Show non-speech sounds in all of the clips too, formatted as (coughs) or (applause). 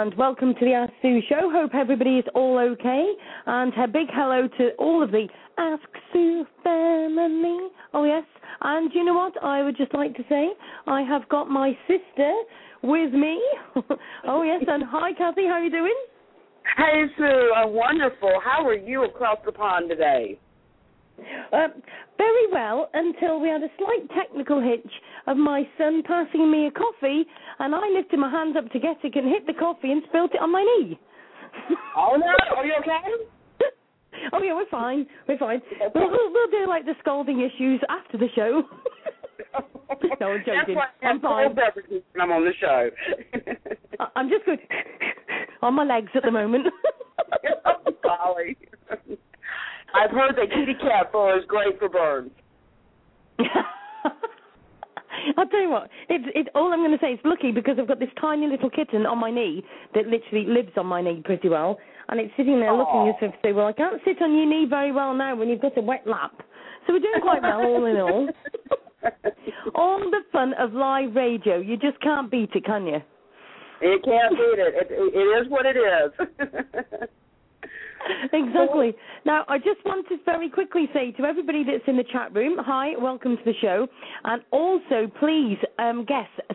And welcome to the Ask Sue show. Hope everybody is all okay. And a big hello to all of the Ask Sue family. Oh, yes. And you know what? I would just like to say I have got my sister with me. (laughs) oh, yes. And hi, Cathy. How are you doing? Hey, Sue. I'm wonderful. How are you across the pond today? Uh, very well until we had a slight technical hitch of my son passing me a coffee, and I lifted my hands up to get it and hit the coffee and spilt it on my knee. oh no! Are you okay? (laughs) oh yeah, we're fine. We're fine. We'll, we'll, we'll do like the scalding issues after the show. (laughs) no, I'm (laughs) joking. I'm fine. I'm on the show. I'm just going on my legs at the moment. Golly. I've heard that kitty cat fur is great for burns. I'll tell you what. It's it. All I'm going to say is lucky because I've got this tiny little kitten on my knee that literally lives on my knee pretty well, and it's sitting there Aww. looking as if say, "Well, I can't sit on your knee very well now when you've got a wet lap." So we're doing quite well, all in all. (laughs) all the fun of live radio. You just can't beat it, can you? You can't beat it. It, it is what it is. (laughs) (laughs) exactly. Now, I just want to very quickly say to everybody that's in the chat room, hi, welcome to the show. And also, please, um,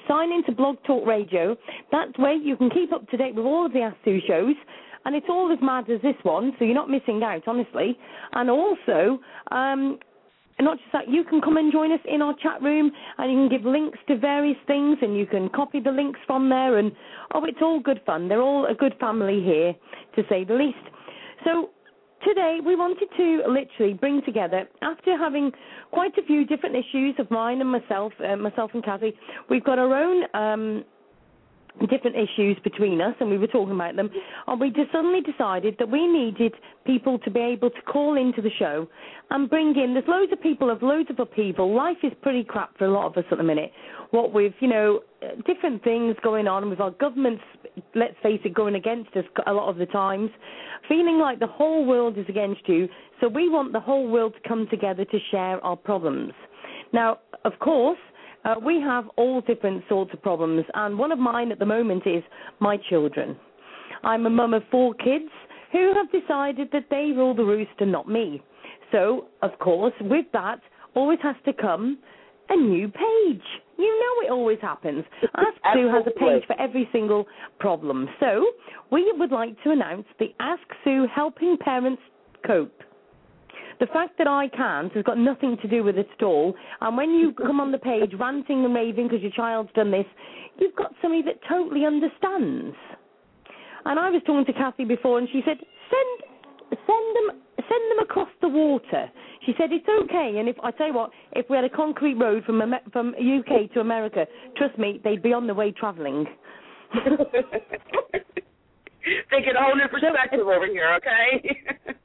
sign into Blog Talk Radio. That way you can keep up to date with all of the Ask Sue shows. And it's all as mad as this one, so you're not missing out, honestly. And also, um, not just that, you can come and join us in our chat room and you can give links to various things and you can copy the links from there. And oh, it's all good fun. They're all a good family here, to say the least. So today we wanted to literally bring together, after having quite a few different issues of mine and myself, uh, myself and Cathy, we've got our own um, different issues between us, and we were talking about them. And we just suddenly decided that we needed people to be able to call into the show and bring in. There's loads of people of loads of upheaval. Life is pretty crap for a lot of us at the minute. What with you know different things going on with our governments, let's face it, going against us a lot of the times, feeling like the whole world is against you. So we want the whole world to come together to share our problems. Now, of course uh, we have all different sorts of problems, and one of mine at the moment is my children. I'm a mum of four kids who have decided that they rule the roost and not me. So, of course, with that, always has to come a new page. You know it always happens. Ask Sue has a page for every single problem. So, we would like to announce the Ask Sue Helping Parents Cope. The fact that I can't has got nothing to do with it at all. And when you (laughs) come on the page ranting and raving because your child's done this, you've got somebody that totally understands. And I was talking to Cathy before, and she said, send send them send them across the water. She said it's okay, and if I tell you what, if we had a concrete road from from UK to America, trust me, they'd be on the way travelling. (laughs) they get a whole new perspective so, over here, okay? (laughs)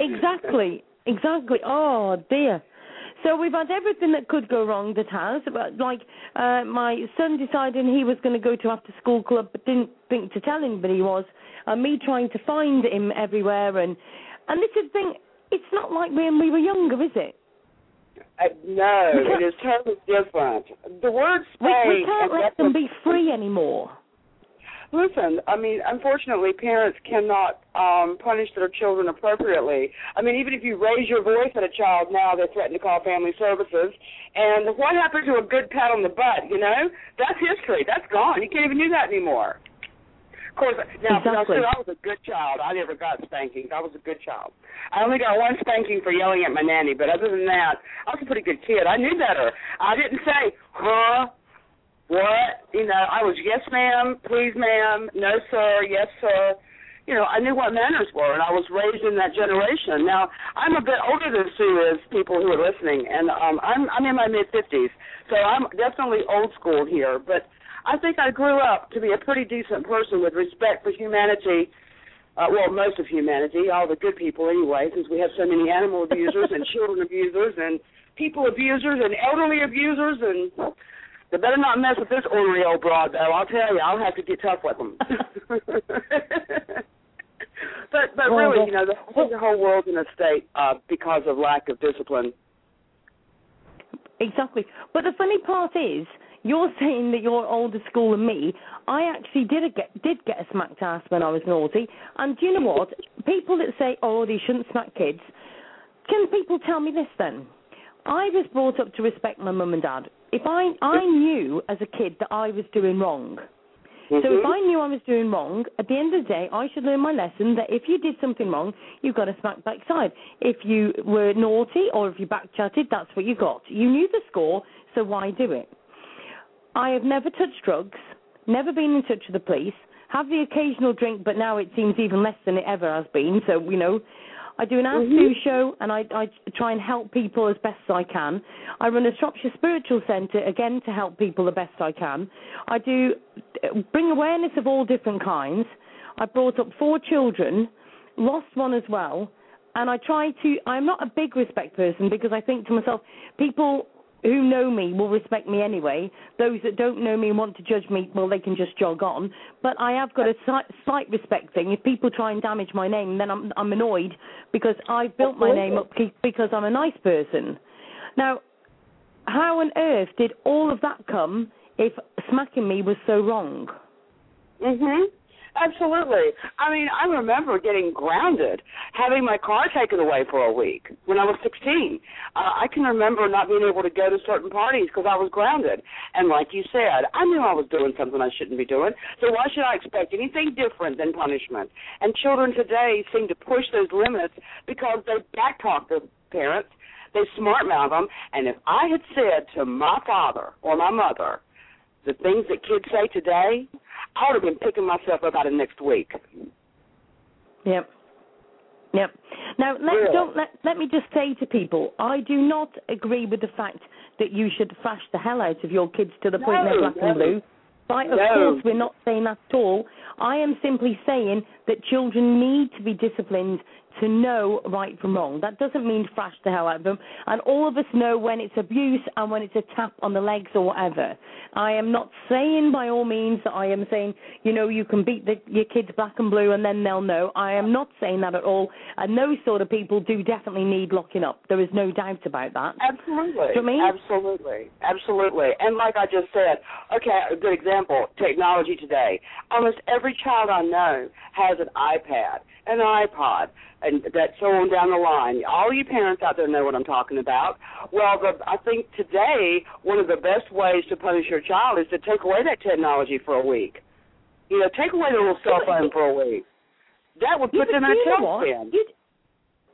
Exactly, exactly. Oh dear. So we've had everything that could go wrong that has. Like uh, my son deciding he was going to go to after school club, but didn't think to tell anybody he was. And me trying to find him everywhere, and and this is the thing. It's not like when we were younger, is it? Uh, no, it is totally different. The word we, we can't let them be free anymore. Listen, I mean, unfortunately, parents cannot um punish their children appropriately. I mean, even if you raise your voice at a child now, they threaten to call family services. And what happened to a good pat on the butt? You know, that's history. That's gone. You can't even do that anymore. Of course, now, exactly. now, I was a good child. I never got spankings. I was a good child. I only got one spanking for yelling at my nanny, but other than that, I was a pretty good kid. I knew better. I didn't say, huh, what? You know, I was yes ma'am, please ma'am, no sir, yes sir. You know, I knew what manners were, and I was raised in that generation. Now, I'm a bit older than Sue is, people who are listening, and um, I'm I'm in my mid fifties, so I'm definitely old school here. But I think I grew up to be a pretty decent person with respect for humanity. Uh, well, most of humanity, all the good people anyway, since we have so many animal abusers and (laughs) children abusers and people abusers and elderly abusers and they better not mess with this old broad, though. I'll tell you, I'll have to get tough with them. (laughs) (laughs) but but well, really, you know, the, the whole world's in a state uh, because of lack of discipline. Exactly. But the funny part is, you're saying that you're older school than me. I actually did a get did get a smacked ass when I was naughty. And do you know what? People that say, "Oh, they shouldn't smack kids," can people tell me this then? I was brought up to respect my mum and dad. If I I knew as a kid that I was doing wrong, Mm-hmm. so if I knew I was doing wrong, at the end of the day, I should learn my lesson that if you did something wrong, you've got a smack backside. If you were naughty or if you back backchatted, that's what you got. You knew the score, so why do it? I have never touched drugs, never been in touch with the police, have the occasional drink, but now it seems even less than it ever has been. So, you know, I do an Ask Mhm. Sue show and I, I try and help people as best as I can. I run a Shropshire Spiritual Centre, again, to help people the best I can. I do bring awareness of all different kinds. I brought up four children, lost one as well, and I try to. I'm not a big respect person because I think to myself, people who know me will respect me anyway. Those that don't know me and want to judge me, well, they can just jog on. But I have got a slight, slight respect thing. If people try and damage my name, then I'm I'm annoyed because I built my name up because I'm a nice person. Now, how on earth did all of that come if smacking me was so wrong? Mhm. Absolutely. I mean, I remember getting grounded, having my car taken away for a week when I was 16. Uh, I can remember not being able to go to certain parties because I was grounded. And like you said, I knew I was doing something I shouldn't be doing. So why should I expect anything different than punishment? And children today seem to push those limits because they backtalk their parents. They smart mouth them. And if I had said to my father or my mother the things that kids say today, I would have been picking myself up out of next week. Yep. Yep. Now let Really? don't let let me just say to people, I do not agree with the fact that you should flash the hell out of your kids to the point they're No, black and no. blue. But of No. course we're not saying that at all. I am simply saying that children need to be disciplined to know right from wrong. That doesn't mean thrash the hell out of them. And all of us know when it's abuse and when it's a tap on the legs or whatever. I am not saying by all means that I am saying, you know, you can beat the, your kids black and blue and then they'll know. I am not saying that at all. And those sort of people do definitely need locking up. There is no doubt about that. Absolutely. Do you know I mean? Absolutely. Absolutely. And like I just said, okay, a good example, technology today. Almost every child I know has an iPad, an iPod, and that so on down the line. All you parents out there know what I'm talking about. Well, the, I think today one of the best ways to punish your child is to take away that technology for a week. You know, take away the little cell phone for a week. That would put but them in a you know what? tailspin.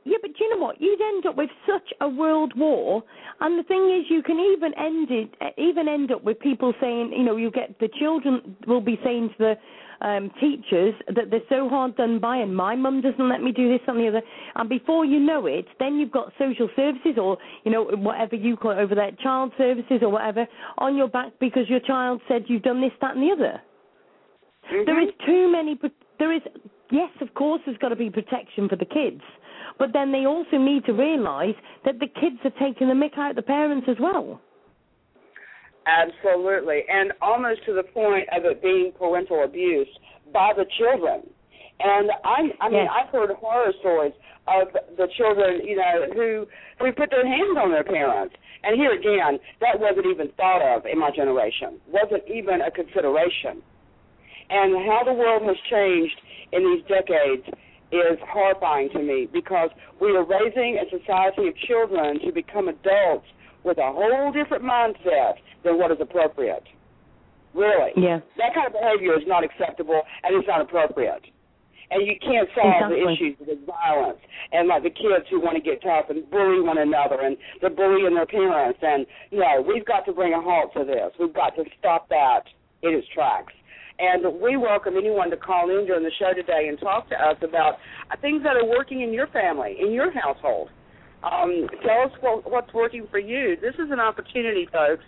Yeah, but do you know what? You'd end up with such a world war, and the thing is, you can even end it, even end up with people saying, you know, you get the children will be saying to the um, teachers that they're so hard done by, and my mum doesn't let me do this and the other, and before you know it, then you've got social services or you know whatever you call it over there, child services or whatever, on your back because your child said you've done this, that, and the other. There Mhm. is too many. There is yes, of course, there's got to be protection for the kids, but then they also need to realise that the kids are taking the mick out of the parents as well. Absolutely, and almost to the point of it being parental abuse by the children. And I, I mean, Yes. I've heard horror stories of the children, you know, who who put their hands on their parents. And here again, that wasn't even thought of in my generation. wasn't even a consideration. And how the world has changed in these decades is horrifying to me because we are raising a society of children to become adults with a whole different mindset than what is appropriate. Really. Yeah. That kind of behavior is not acceptable and it's not appropriate. And you can't solve the issues with violence and like the kids who want to get tough and bully one another and they're bullying their parents and no, we've got to bring a halt to this. We've got to stop that in its tracks. And we welcome anyone to call in during the show today and talk to us about things that are working in your family, in your household. Um, tell us what, what's working for you. This is an opportunity, folks,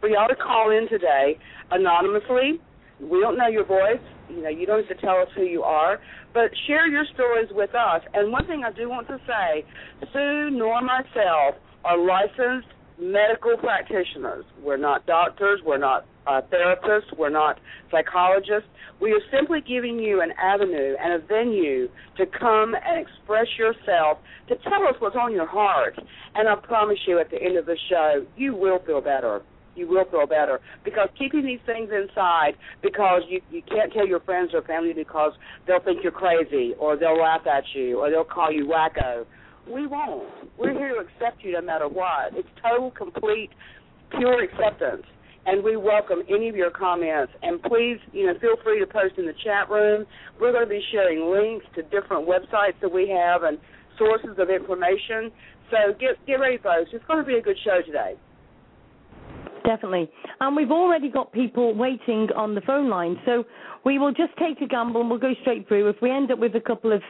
for y'all to call in today anonymously. We don't know your voice. You know, you don't have to tell us who you are, but share your stories with us. And one thing I do want to say, Sue nor myself are licensed medical practitioners. We're not doctors. We're not uh, therapists. We're not psychologists. We are simply giving you an avenue and a venue to come and express yourself, to tell us what's on your heart. And I promise you, at the end of the show, you will feel better. you will feel better because keeping these things inside because you you can't tell your friends or family because they'll think you're crazy or they'll laugh at you or they'll call you wacko. We won't. We're here to accept you no matter what. It's total, complete, pure acceptance and we welcome any of your comments. And please, you know, feel free to post in the chat room. We're going to be sharing links to different websites that we have and sources of information. So get get ready, folks. It's going to be a good show today. Definitely. And we've already got people waiting on the phone line. So we will just take a gamble and we'll go straight through. If we end up with a couple of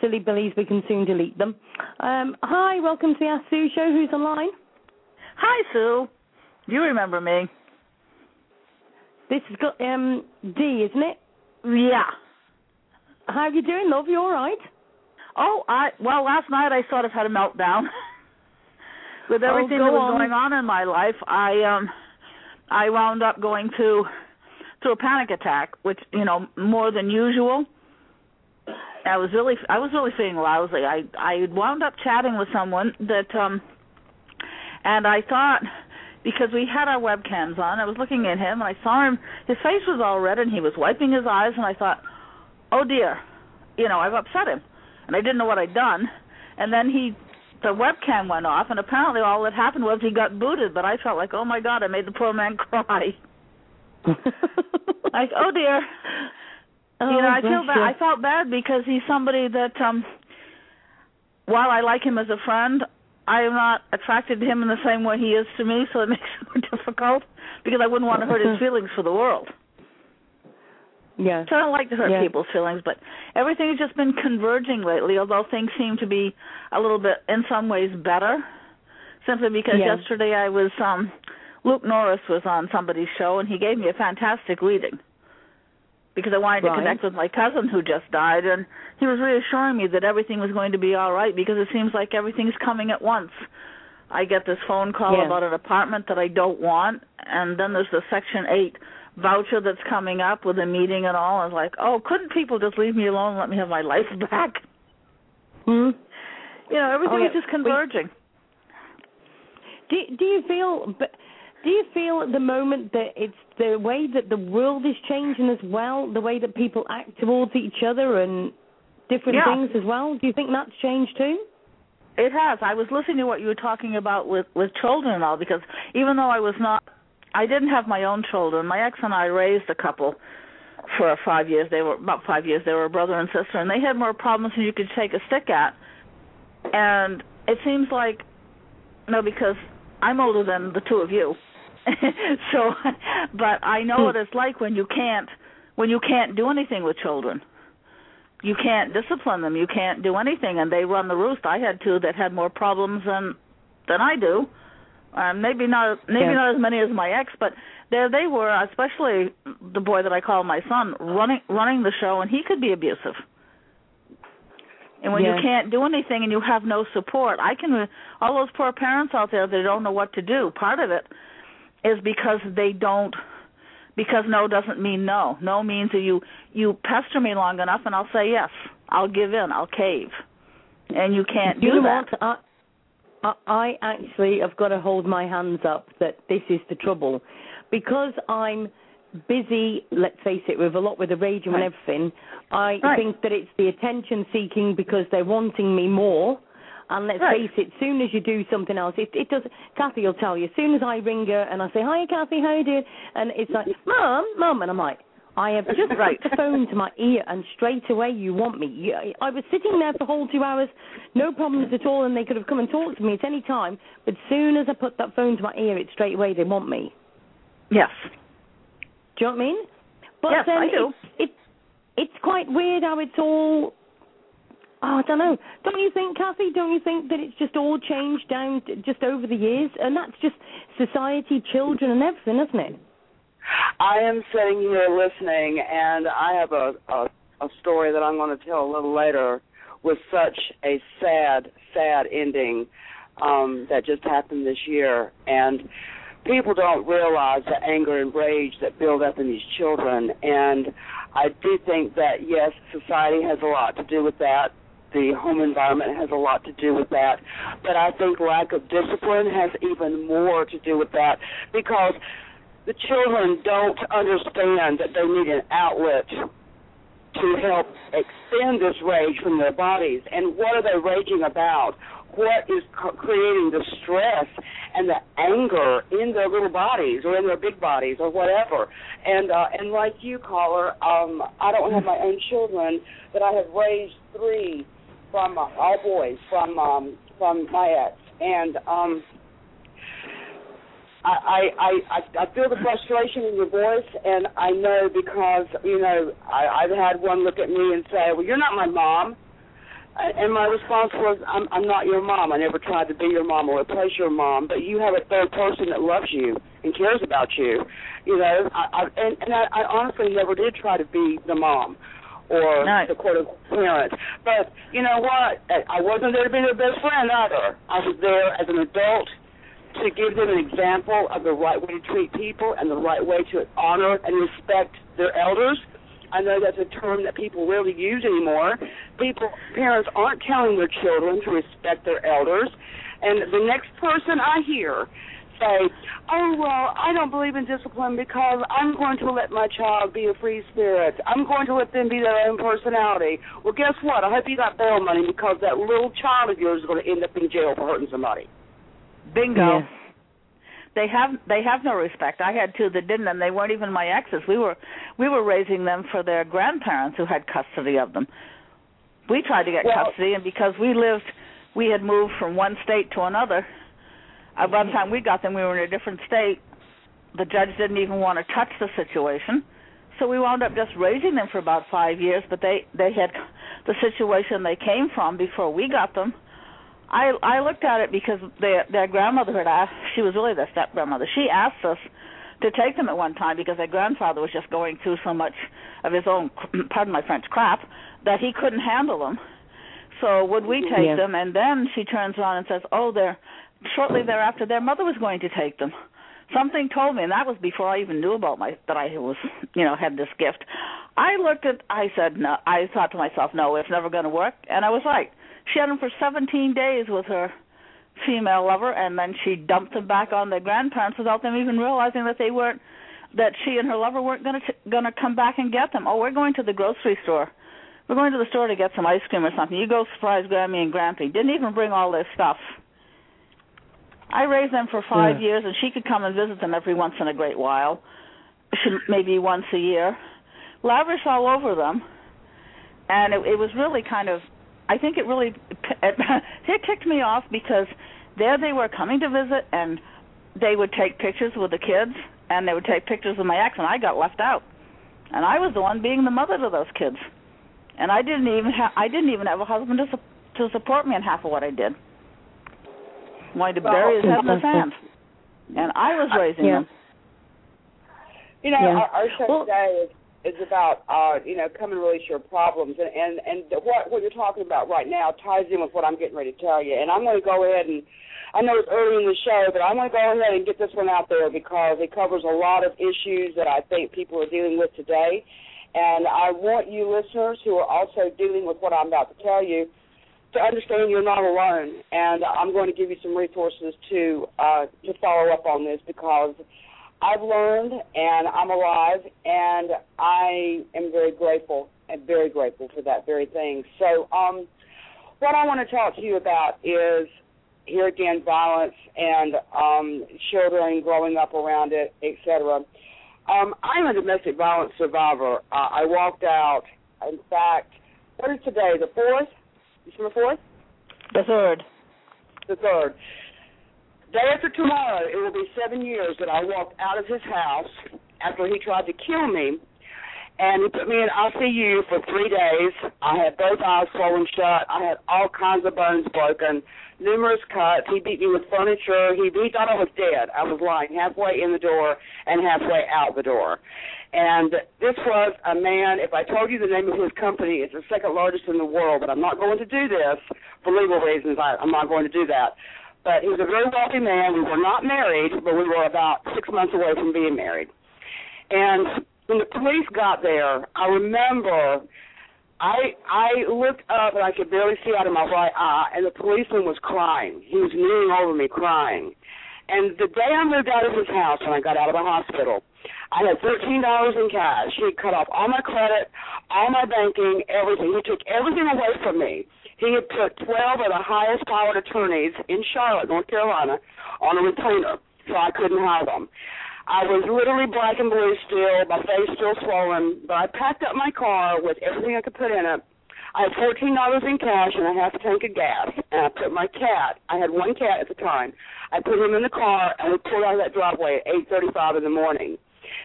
silly billies, we can soon delete them. Um, hi, welcome to the Ask Sue show. Who's online? Hi, Sue. You remember me. This has got um, D, isn't it? Yeah. How are you doing, love? You all right? Oh, I well, last night I sort of had a meltdown. (laughs) With Oh, everything go that was on. going on in my life, I um I wound up going to to a panic attack, which, you know, more than usual. I was really I was really feeling lousy. I I wound up chatting with someone that um and I thought because we had our webcams on, I was looking at him and I saw him his face was all red and he was wiping his eyes and I thought, "Oh dear. You know, I've upset him." And I didn't know what I'd done. And then he the webcam went off and apparently all that happened was he got booted, but I felt like, "Oh my god, I made the poor man (laughs) cry." (laughs) like, "Oh dear." Oh, you know, I feel bad. you. I felt bad because he's somebody that, um while I like him as a friend, I am not attracted to him in the same way he is to me, so it (laughs) makes it more difficult because I wouldn't want to hurt his (laughs) feelings for the world. Yeah. So I don't like to hurt Yeah. people's feelings, but everything has just been converging lately, although things seem to be a little bit, in some ways, better. Simply because Yeah. yesterday I was, um Luke Norris was on somebody's show, and he gave me a fantastic reading because I wanted to connect with my cousin who just died, and he was reassuring me that everything was going to be all right because it seems like everything's coming at once. I get this phone call Yeah. about an apartment that I don't want, and then there's the Section 8 voucher that's coming up with a meeting and all. I was like, oh, couldn't people just leave me alone and let me have my life (laughs) back? Hmm? You know, everything Oh, yeah. is just converging. Do do you feel but do you feel at the moment that it's the way that the world is changing as well, the way that people act towards each other and different Yeah. things as well? Do you think that's changed too? It has. I was listening to what you were talking about with with children and all because even though I was not I didn't have my own children. My ex and I raised a couple for 5 years. They were about 5 years. They were a brother and sister and they had more problems than you could take a stick at. And it seems like no because I'm older than the two of you. (laughs) so but I know what it's like when you can't when you can't do anything with children you can't discipline them. You can't do anything, and they run the roost. I had two that had more problems than than I do. Um, maybe not maybe Yeah. not as many as my ex, but there they were. Especially the boy that I call my son, running running the show, and he could be abusive. And when Yeah. you can't do anything and you have no support, I can all those poor parents out there that don't know what to do. Part of it is because they don't because no doesn't mean no. No means that you you pester me long enough and I'll say yes. I'll give in. I'll cave. And you can't do you that. I, I I actually have got to hold my hands up that this is the trouble because I'm busy. Let's face it, with a lot with the radio and everything. I Right. think that it's the attention seeking because they're wanting me more. And let's Right. face it, soon as you do something else, it it does. Cathy will tell you. As soon as I ring her and I say, "Hi, Cathy, how you doing?" and it's like, "Mom, Mom," and I'm like, I have just (laughs) Right. put the phone to my ear, and straight away you want me. You, I- was sitting there for a whole two hours, no problems at all, and they could have come and talked to me at any time. But as soon as I put that phone to my ear, it straight away they want me. Yes. Do you know what I mean? But Yes, then I do. It's, quite weird how it's all. Oh, I don't know. Don't you think, Cathy? Don't you think that it's just all changed down just over the years, and that's just society, children, and everything, isn't it? I am sitting here listening, and I have a, a a story that I'm going to tell a little later with such a sad, sad ending um, that just happened this year, and people don't realize the anger and rage that build up in these children, and I do think that yes, society has a lot to do with that. the home environment has a lot to do with that. But I think lack of discipline has even more to do with that because the children don't understand that they need an outlet to help expend this rage from their bodies. And what are they raging about? What is creating the stress and the anger in their little bodies or in their big bodies or whatever? And uh, and like you, caller, um, I don't have my own children, but I have raised three from uh, all boys from um, from my ex, and um, I, I I I feel the frustration in your voice, and I know because you know I, I've had one look at me and say, "Well, you're not my mom," and my response was, "I'm I'm not your mom. I never tried to be your mom or replace your mom, but you have a third person that loves you and cares about you, you know." I, I and and I, I honestly never did try to be the mom or nice. the court of parents. But you know what? I wasn't there to be their best friend either. I was there as an adult to give them an example of the right way to treat people and the right way to honor and respect their elders. I know that's a term that people rarely use anymore. People, parents aren't telling their children to respect their elders. And the next person I hear say, oh, well, I don't believe in discipline because I'm going to let my child be a free spirit. I'm going to let them be their own personality. Well, guess what? I hope you got bail money because that little child of yours is going to end up in jail for hurting somebody. Bingo. Yes. They have they have no respect. I had two that didn't, and they weren't even my exes. We were we were raising them for their grandparents who had custody of them. We tried to get Well- custody, and because we lived, we had moved from one state to another uh, by the time we got them, we were in a different state. The judge didn't even want to touch the situation, so we wound up just raising them for about five years. But they they had the situation they came from before we got them. I I looked at it because their their grandmother had asked. She was really their step grandmother. She asked us to take them at one time because their grandfather was just going through so much of his own, (clears throat) pardon my French, crap that he couldn't handle them. So would we take Yeah. them? And then she turns around and says, "Oh, they're shortly thereafter their mother was going to take them." Something told me, and that was before I even knew about my that I was, you know, had this gift. I looked at, I said, no. I thought to myself, no, it's never going to work, and I was right. She had them for 17 days with her female lover, and then she dumped them back on their grandparents without them even realizing that they weren't, that she and her lover weren't going to going to come back and get them. Oh, we're going to the grocery store. We're going to the store to get some ice cream or something. You go surprise Grammy and Grampy. Didn't even bring all their stuff. I raised them for five Yeah. years, and she could come and visit them every once in a great while, she, maybe once a year. Lavish all over them, and it, it was really kind of. I think it really it, (laughs) it kicked me off because there they were coming to visit, and they would take pictures with the kids, and they would take pictures of my ex, and I got left out, and I was the one being the mother to those kids, and I didn't even have I didn't even have a husband to su- to support me in half of what I did. Wanted to Well, bury his head in the Exactly. sand, and I was uh, raising Yeah. them. You know, Yeah. our, our show Well- today is is about uh, you know come and release your problems, and and and what what you're talking about right now ties in with what I'm getting ready to tell you. And I'm going to go ahead and I know it's early in the show, but I'm going to go ahead and get this one out there because it covers a lot of issues that I think people are dealing with today. And I want you listeners who are also dealing with what I'm about to tell you to understand you're not alone. And I'm going to give you some resources to uh, to follow up on this because I've learned and I'm alive and I am very grateful and very grateful for that very thing. So um what I want to talk to you about is here again violence and um children growing up around it, etc. Um I'm a domestic violence survivor. Uh, I walked out in fact what is today, the fourth? December fourth? The third. the third. Day after tomorrow, it will be seven years that I walked out of his house after he tried to kill me, and he put me in ICU for three days. I had both eyes swollen shut. I had all kinds of bones broken, numerous cuts. He beat me with furniture. He, he thought I was dead. I was lying halfway in the door and halfway out the door. And this was a man, if I told you the name of his company, it's the second largest in the world, but I'm not going to do this for legal reasons. I, I'm not going to do that. But he was a very wealthy man. We were not married, but we were about six months away from being married. And when the police got there, I remember I I looked up and I could barely see out of my right eye, and the policeman was crying. He was kneeling over me, crying. And the day I moved out of his house, when I got out of the hospital, I had thirteen dollars in cash. He cut off all my credit, all my banking, everything. He took everything away from me. He had put twelve of the highest powered attorneys in Charlotte, North Carolina, on a retainer, so I couldn't hire them. I was literally black and blue still, my face still swollen, but I packed up my car with everything I could put in it. I had fourteen dollars in cash and a half a tank of gas, and I put my cat. I had one cat at the time. I put him in the car, and we pulled out of that driveway at eight thirty-five in the morning.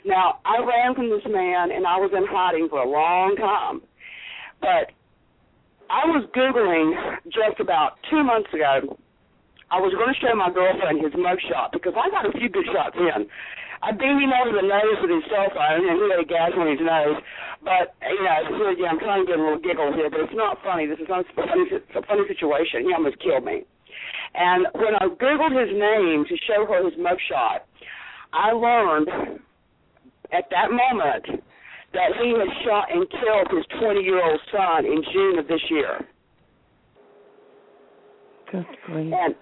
Now I ran from this man, and I was in hiding for a long time. But I was googling just about two months ago. I was going to show my girlfriend his mug shot because I got a few good shots in. I beat him over the nose with his cell phone, and he had a gas on his nose. But you know, yeah, I'm trying to get a little giggle here, but it's not funny. This is not a funny, it's a funny situation. He almost killed me. And when I googled his name to show her his mugshot, I learned at that moment that he had shot and killed his 20-year-old son in June of this year. Good grief. And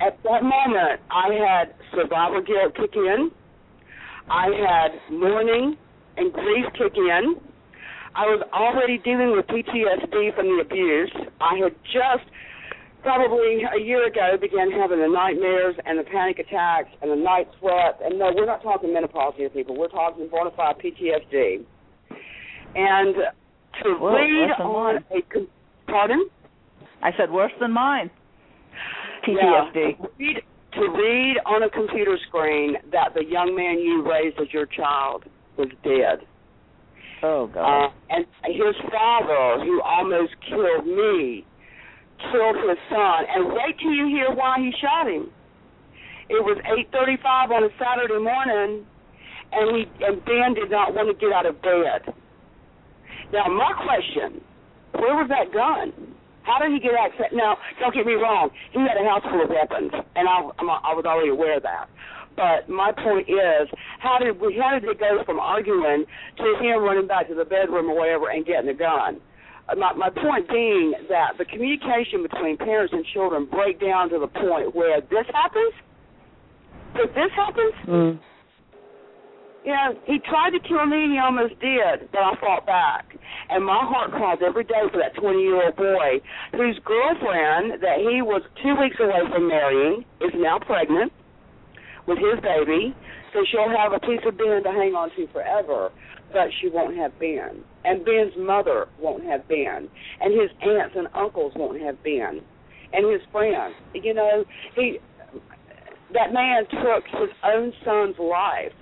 at that moment, I had survivor guilt kick in. I had mourning and grief kick in. I was already dealing with PTSD from the abuse. I had just probably a year ago began having the nightmares and the panic attacks and the night sweats. And no, we're not talking menopause here, people. We're talking bona fide PTSD. And to read on mine. a pardon. I said worse than mine. PTSD. Yeah. To read, to read on a computer screen that the young man you raised as your child was dead. Oh God. Uh, and his father, who almost killed me, killed his son. And wait till you hear why he shot him. It was 8:35 on a Saturday morning, and he and Ben did not want to get out of bed. Now, my question: Where was that gun? How did he get access? Now, don't get me wrong. He had a house full of weapons, and I, I'm, I was already aware of that. But my point is, how did we? How did it go from arguing to him running back to the bedroom or whatever and getting a gun? My, my point being that the communication between parents and children break down to the point where this happens. If this happens, Mm. you know, he tried to kill me and he almost did, but I fought back. And my heart cries every day for that 20 year old boy whose girlfriend that he was two weeks away from marrying is now pregnant with his baby. So she'll have a piece of Ben to hang on to forever, but she won't have Ben. And Ben's mother won't have Ben. And his aunts and uncles won't have Ben. And his friends. You know, he that man took his own son's life.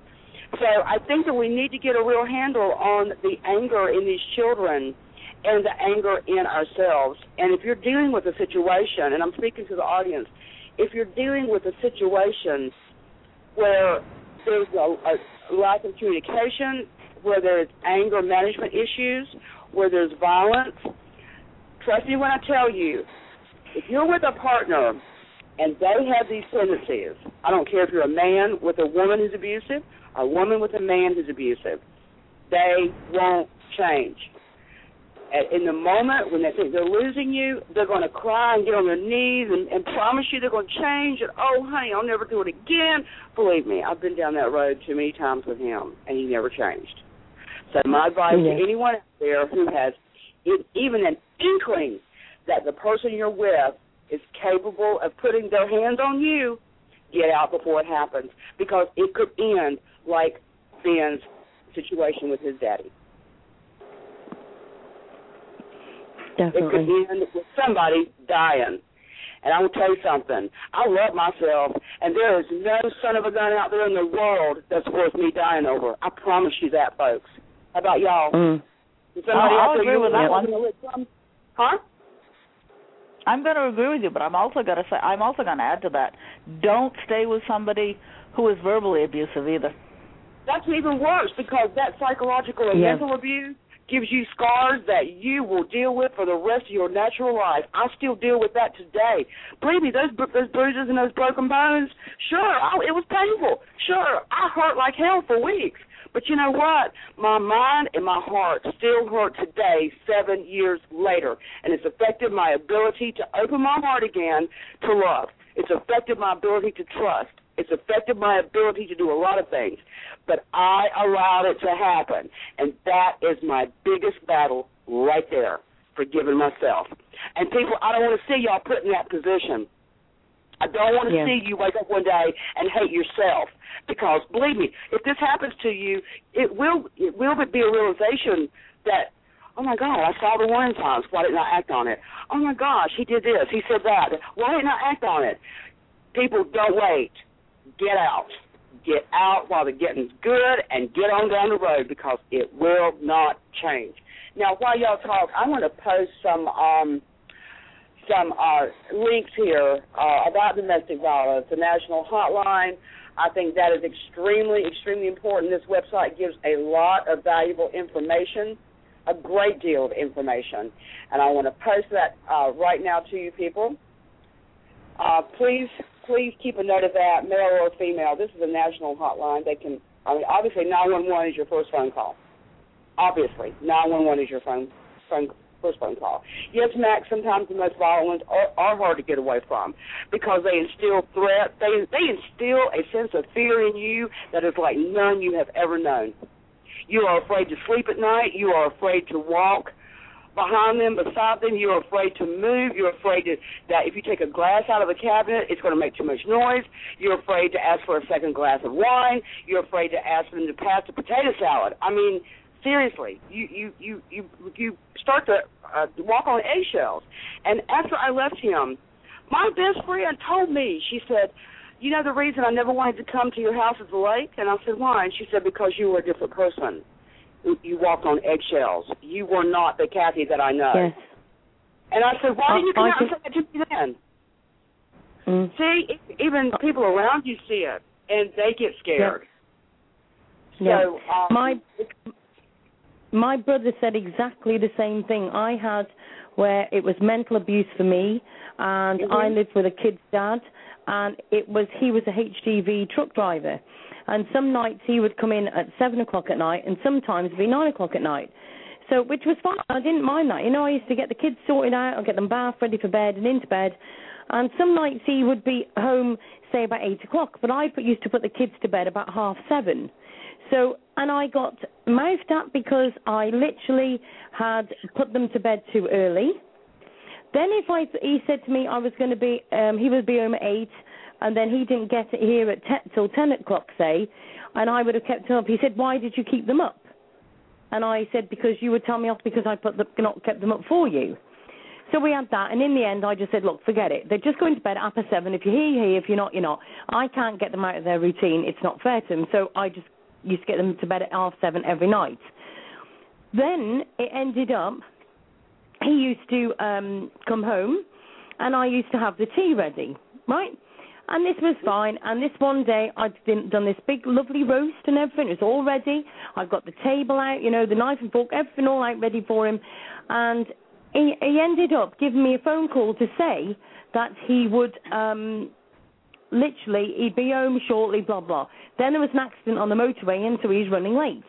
So I think that we need to get a real handle on the anger in these children and the anger in ourselves. And if you're dealing with a situation, and I'm speaking to the audience, if you're dealing with a situation where there's a, a lack of communication, where there's anger management issues, where there's violence, trust me when I tell you, if you're with a partner and they have these tendencies, I don't care if you're a man with a woman who's abusive, a woman with a man who's abusive, they won't change. In the moment when they think they're losing you, they're going to cry and get on their knees and, and promise you they're going to change. And oh, honey, I'll never do it again. Believe me, I've been down that road too many times with him, and he never changed. So my advice Yeah. to anyone out there who has even an inkling that the person you're with is capable of putting their hands on you, get out before it happens because it could end like Ben's situation with his daddy. It could end with somebody dying. And I will tell you something. I love myself, and there is no son of a gun out there in the world that's worth me dying over. I promise you that, folks. How about y'all? Mm. Is somebody I'll agree you with that one. some- Huh? I'm going to agree with you, but I'm also going to say I'm also going to add to that. Don't stay with somebody who is verbally abusive either. That's even worse because that psychological and Yeah. mental abuse gives you scars that you will deal with for the rest of your natural life. I still deal with that today. Believe me, those those bruises and those broken bones. Sure, I, it was painful. Sure, I hurt like hell for weeks. But you know what? My mind and my heart still hurt today, seven years later, and it's affected my ability to open my heart again to love. It's affected my ability to trust. It's affected my ability to do a lot of things. But I allowed it to happen, and that is my biggest battle right there, forgiving myself. And people, I don't want to see y'all put in that position. I don't want to Yeah. see you wake up one day and hate yourself because believe me, if this happens to you, it will it will be a realization that oh my God, I saw the warning signs. Why didn't I act on it? Oh my gosh, he did this, he said that. Why didn't I act on it? People, don't wait. Get out. Get out while the getting's good and get on down the road because it will not change. Now, while y'all talk, I want to post some um, some uh, links here uh, about domestic violence, the national hotline. I think that is extremely, extremely important. This website gives a lot of valuable information, a great deal of information, and I want to post that uh, right now to you people. Uh, please, please keep a note of that, male or female. This is a national hotline. They can, I mean, obviously, 911 is your first phone call. Obviously, 911 is your phone phone first phone call. Yes, Max. Sometimes the most violent are, are hard to get away from because they instill threat. They they instill a sense of fear in you that is like none you have ever known. You are afraid to sleep at night. You are afraid to walk behind them, beside them. You're afraid to move. You're afraid to, that if you take a glass out of a cabinet, it's going to make too much noise. You're afraid to ask for a second glass of wine. You're afraid to ask them to pass the potato salad. I mean, seriously, you you you you you start to uh, walk on eggshells. And after I left him, my best friend told me. She said, "You know the reason I never wanted to come to your house at the lake?" And I said, "Why?" And she said, "Because you were a different person. You- You walked on eggshells. You were not the Cathy that I know." Yes. And I said, "Why didn't you come out and say that to me then?" Mm. See, even people around you see it, and they get scared. Yeah. So um, My my brother said exactly the same thing. I had where it was mental abuse for me, and Mhm. I lived with a kid's dad, and it was he was a HGV truck driver, and some nights he would come in at seven o'clock at night, and sometimes it'd be nine o'clock at night. So, which was fine. I didn't mind that. You know, I used to get the kids sorted out, I'd get them bath ready for bed and into bed. And some nights he would be home, say about eight o'clock, but I put, used to put the kids to bed about half seven. So, and I got mouthed at because I literally had put them to bed too early. Then if I, he said to me I was going to be, um, he would be home at eight, and then he didn't get it here at ten, till ten o'clock, say, and I would have kept him up. He said, why did you keep them up? And I said, because you would tell me off because I put the, not kept them up for you. So we had that, and in the end, I just said, look, forget it. They're just going to bed at seven. If you're here, you're here. If you're not, you're not. I can't get them out of their routine. It's not fair to them. So I just used to get them to bed at half seven every night. Then it ended up, he used to um, come home, and I used to have the tea ready, right? And this was fine. And this one day, I'd done this big, lovely roast and everything. It was all ready. I've got the table out, you know, the knife and fork, everything all out ready for him. And he, he ended up giving me a phone call to say that he would um literally he'd be home shortly, blah blah. Then there was an accident on the motorway, and so he's running late.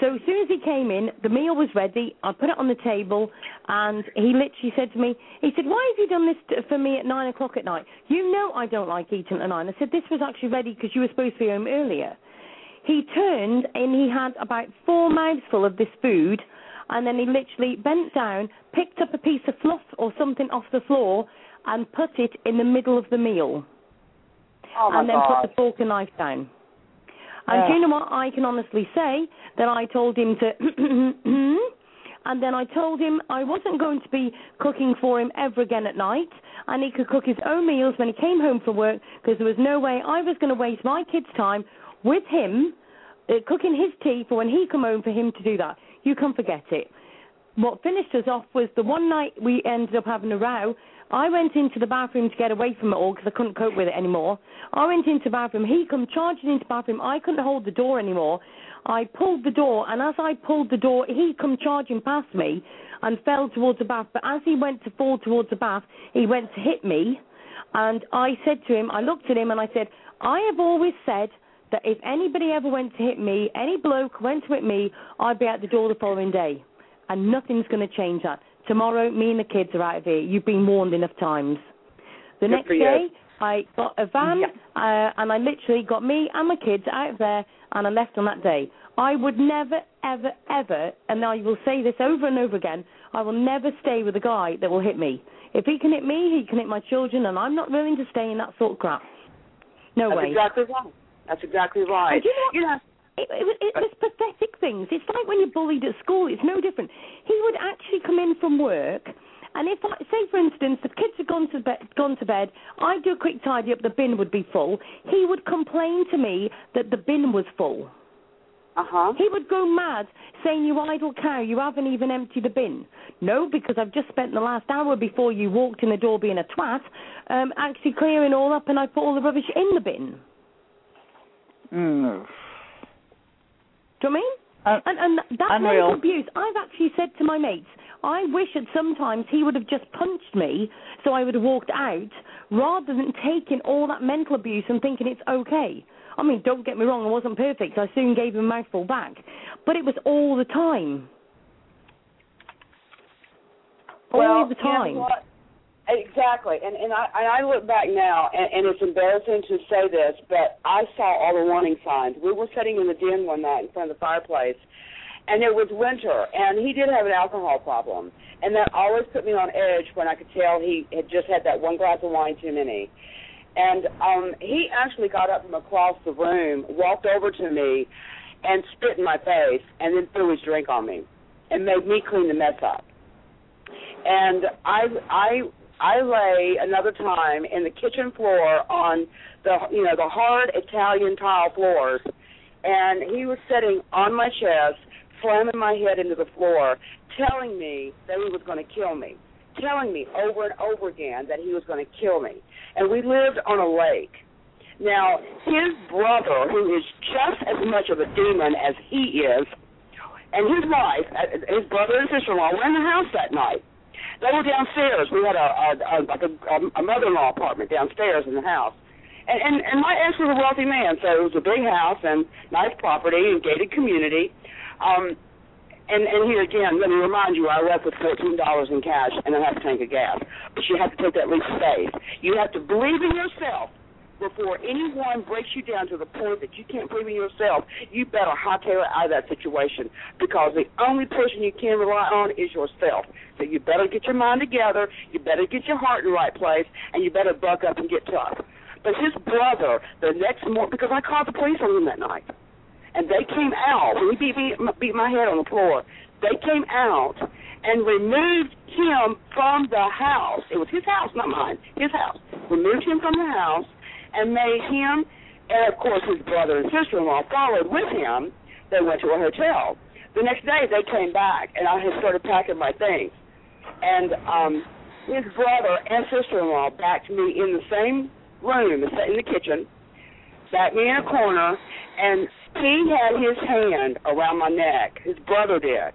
So as soon as he came in, the meal was ready. I put it on the table, and he literally said to me, he said, "Why have you done this for me at nine o'clock at night? You know I don't like eating at nine." I said, "This was actually ready because you were supposed to be home earlier." He turned and he had about four mouthsful of this food, and then he literally bent down, picked up a piece of fluff or something off the floor, and put it in the middle of the meal oh and then God. put the fork and knife down. And Yeah. do you know what? I can honestly say that I told him to, (coughs) and then I told him I wasn't going to be cooking for him ever again at night, and he could cook his own meals when he came home from work because there was no way I was going to waste my kid's time with him uh, cooking his tea for when he come home for him to do that. You can forget it. What finished us off was the one night we ended up having a row. I went into the bathroom to get away from it all because I couldn't cope with it anymore. I went into the bathroom. He come charging into the bathroom. I couldn't hold the door anymore. I pulled the door, and as I pulled the door, he come charging past me and fell towards the bath. But as he went to fall towards the bath, he went to hit me. And I said to him, I looked at him and I said, I have always said that if anybody ever went to hit me, any bloke went to hit me, I'd be out the door the following day. And nothing's going to change that. Tomorrow, me and the kids are out of here. You've been warned enough times. The Good next day, I got a van, Yeah. uh, and I literally got me and my kids out of there, and I left on that day. I would never, ever, ever, and I will say this over and over again, I will never stay with a guy that will hit me. If he can hit me, he can hit my children, and I'm not willing to stay in that sort of crap. No That's way. That's exactly right. That's exactly right. And do you know? You know, It, it, was- it was pathetic things. It's like when you're bullied at school. It's no different. He would actually come in from work, and if, I, say for instance, the kids had gone to bed, gone to bed, I do a quick tidy up, the bin would be full. He would complain to me that the bin was full. uh huh. He would go mad, saying, "You idle cow, you haven't even emptied the bin." No, because I've just spent the last hour before you walked in the door being a twat, um, actually clearing all up, and I put all the rubbish in the bin. Mm. Do you know I mean? Uh, And, and that's Unreal. mental abuse. I've actually said to my mates, I wish that sometimes he would have just punched me so I would have walked out rather than taking all that mental abuse and thinking it's okay. I mean, don't get me wrong, I wasn't perfect. I soon gave him a mouthful back. But it was all the time. All well, the you know time. Exactly, and and I and I look back now, and, and it's embarrassing to say this, but I saw all the warning signs. We were sitting in the den one night in front of the fireplace, and it was winter, and he did have an alcohol problem, and that always put me on edge when I could tell he had just had that one glass of wine too many. And um he actually got up from across the room, walked over to me, and spit in my face, and then threw his drink on me, and made me clean the mess up and I I I lay another time in the kitchen floor on the you know the hard Italian tile floors, and he was sitting on my chest, slamming my head into the floor, telling me that he was going to kill me, telling me over and over again that he was going to kill me, and we lived on a lake. Now his brother, who is just as much of a demon as he is, and his wife, uh, his brother and sister-in-law, were in the house that night. They were downstairs. We had a a, a, like a, a mother-in-law apartment downstairs in the house, and, and and my ex was a wealthy man, so it was a big house and nice property and gated community. Um, and and here again, let me remind you, I left with fourteen dollars in cash and i a half tank of gas. But you have to take that leap of faith. You have to believe in yourself before anyone breaks you down to the point that you can't believe in yourself, you better hightail it out of that situation because the only person you can rely on is yourself. So you better get your mind together, you better get your heart in the right place, and you better buck up and get tough. But his brother, the next morning, because I called the police on him that night, and they came out when he beat me, beat my head on the floor. They came out and removed him from the house. It was his house, not mine. His house. Removed him from the house and made him, and of course his brother and sister-in-law followed with him. They went to a hotel. The next day they came back, and I had started packing my things. And um, his brother and sister-in-law backed me in the same room, in the kitchen, backed me in a corner, and he had his hand around my neck. His brother did,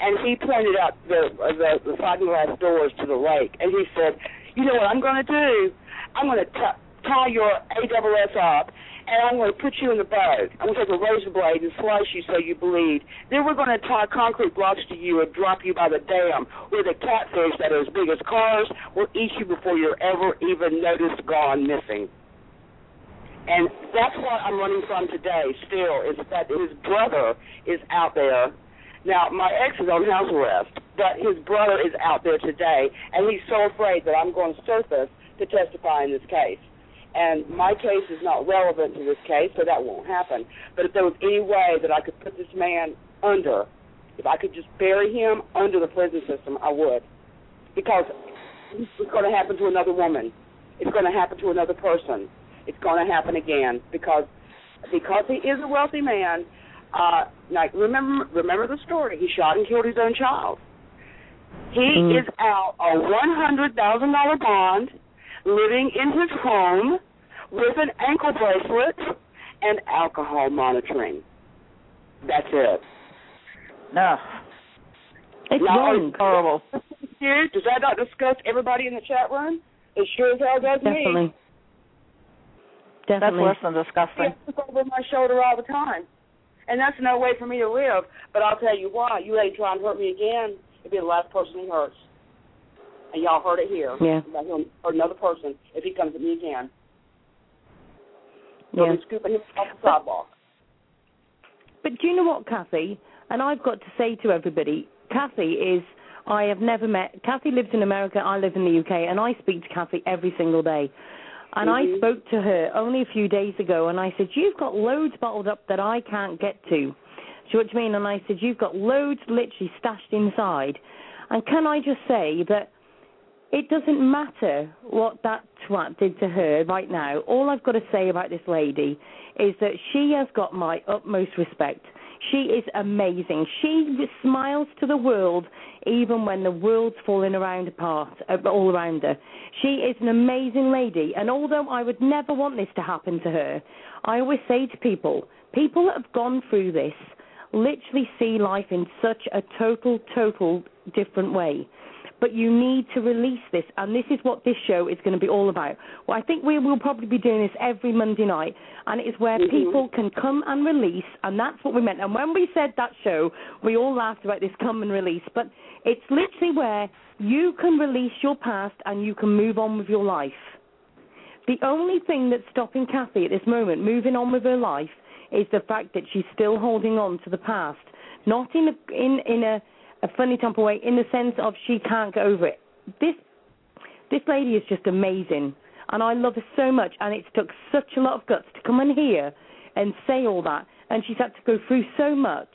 and he pointed out the the, the sliding glass doors to the lake, and he said, "You know what I'm going to do? I'm going to t- tie your AWS up, and I'm going to put you in the boat. I'm going to take a razor blade and slice you so you bleed. Then we're going to tie concrete blocks to you and drop you by the dam, where the catfish that are as big as cars will eat you before you're ever even noticed gone missing." And that's what I'm running from today. Still, is that his brother is out there. Now, my ex is on house arrest, but his brother is out there today, and he's so afraid that I'm going to surface to testify in this case. And my case is not relevant to this case, so that won't happen. But if there was any way that I could put this man under, if I could just bury him under the prison system, I would. Because it's going to happen to another woman. It's going to happen to another person. It's going to happen again because because he is a wealthy man. Uh, like remember remember the story. He shot and killed his own child. He Mm. is out a one hundred thousand dollar bond, living in his home with an ankle bracelet and alcohol monitoring. That's it. No. It's Now, wrong. Horrible. Dude, does that not disgust everybody in the chat room? It sure as hell does me. Definitely. Definitely. That's worse than disgusting. He look over my shoulder all the time, and that's no way for me to live. But I'll tell you why. you ain't try and hurt me again, it'd be the last person he hurts. And y'all heard it here. Yeah. About him or another person if he comes at me again. Yeah. He'll be scooping him off the sidewalk. But do you know what, Cathy? And I've got to say to everybody, Cathy is. I have never met. Cathy lives in America. I live in the UK, and I speak to Cathy every single day. And Mhm. I spoke to her only a few days ago, and I said, "You've got loads bottled up that I can't get to." Do you know what I mean? And I said, "You've got loads literally stashed inside." And can I just say that it doesn't matter what that twat did to her right now. All I've got to say about this lady is that she has got my utmost respect. She is amazing. She smiles to the world even when the world's falling around apart, uh, all around her. She is an amazing lady, and although I would never want this to happen to her, I always say to people, people that have gone through this literally see life in such a total, total different way but you need to release this, and this is what this show is going to be all about. Well, I think we will probably be doing this every Monday night, and it is where Mhm. people can come and release, and that's what we meant. And when we said that show, we all laughed about this come and release, but it's literally where you can release your past and you can move on with your life. The only thing that's stopping Cathy at this moment moving on with her life is the fact that she's still holding on to the past, not in a in in a, a funny type way, in the sense of she can't get over it. This this lady is just amazing, and I love her so much. And it's took such a lot of guts to come in here and say all that, and she's had to go through so much.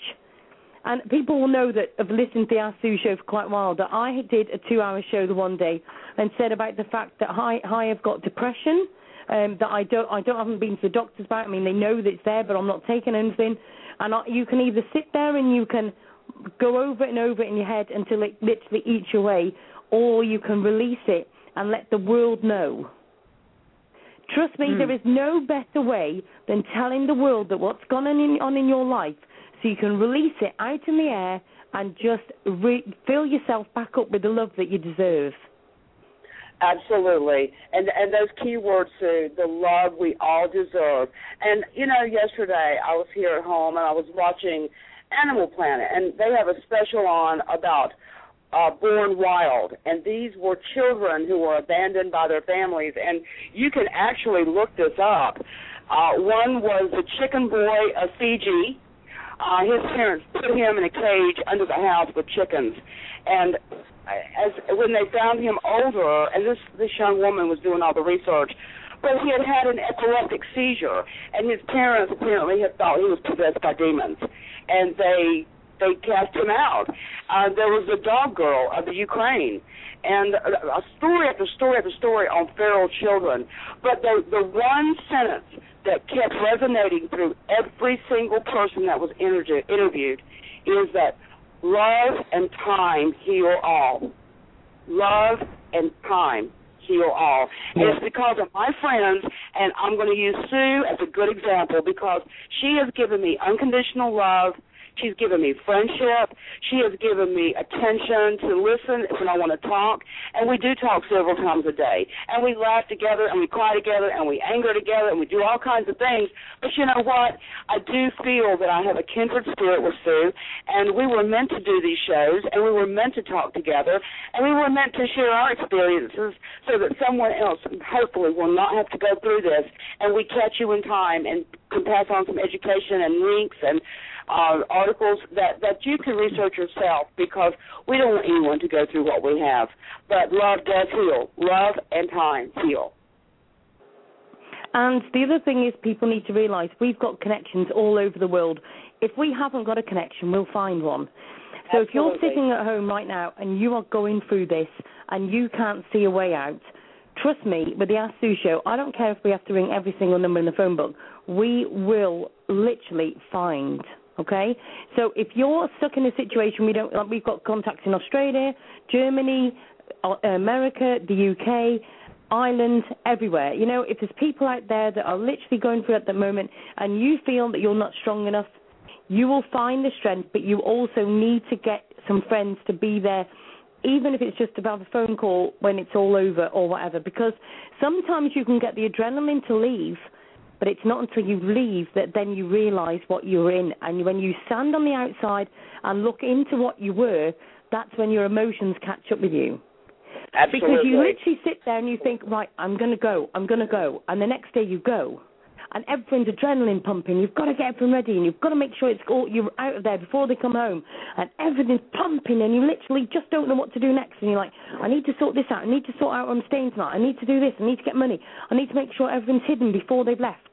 And people will know that have listened to the Sue show for quite a while that I did a two-hour show the one day and said about the fact that I I have got depression, um, that I don't I don't I haven't been to the doctors about. it. I mean, they know that it's there, but I'm not taking anything. And I, you can either sit there and you can go over and over in your head until it literally eats your way, or you can release it and let the world know. Trust me, Mm. there is no better way than telling the world that what's gone on in, on in your life so you can release it out in the air and just re- fill yourself back up with the love that you deserve. Absolutely, and and those key words, Sue, the love we all deserve. And you know, yesterday I was here at home and I was watching Animal Planet, and they have a special on about uh, born wild, and these were children who were abandoned by their families, and you can actually look this up. Uh, one was the chicken boy of Fiji. Uh, his parents put him in a cage under the house with chickens, and as when they found him older, and this this young woman was doing all the research, but he had had an epileptic seizure, and his parents apparently had thought he was possessed by demons, and they they cast him out. Uh, there was a dog girl of the Ukraine, and a, story after story after story on feral children. But the the one sentence that kept resonating through every single person that was interview, interviewed is that love and time heal all. Love and time heal all. And it's because of my friends, and I'm going to use Sue as a good example because she has given me unconditional love. She's given me friendship. She has given me attention to listen when I want to talk. And we do talk several times a day. And we laugh together and we cry together and we anger together and we do all kinds of things. But you know what? I do feel that I have a kindred spirit with Sue. And we were meant to do these shows and we were meant to talk together. And we were meant to share our experiences so that someone else hopefully will not have to go through this. And we catch you in time and can pass on some education and links and uh, articles that, that you can research yourself because we don't want anyone to go through what we have. But love does heal. Love and time heal. And the other thing is, people need to realise we've got connections all over the world. If we haven't got a connection, we'll find one. So if you're sitting at home right now and you are going through this and you can't see a way out, trust me, with the Ask Sue show, I don't care if we have to ring every single number in the phone book, we will literally find. Okay, so if you're stuck in a situation, we don't. Like we've got contacts in Australia, Germany, uh, America, the UK, Ireland, everywhere. You know, if there's people out there that are literally going through at the moment, and you feel that you're not strong enough, you will find the strength. But you also need to get some friends to be there, even if it's just about a phone call when it's all over or whatever. Because sometimes you can get the adrenaline to leave, but it's not until you leave that then you realize what you're in. And when you stand on the outside and look into what you were, that's when your emotions catch up with you. Absolutely. Because you literally sit there and you think, right, I'm going to go, I'm going to go. And the next day you go. And everyone's adrenaline pumping. You've got to get everything ready, and you've got to make sure it's all, you're out of there before they come home. And everything's pumping, and you literally just don't know what to do next. And you're like, I need to sort this out. I need to sort out where I'm staying tonight. I need to do this. I need to get money. I need to make sure everything's hidden before they've left.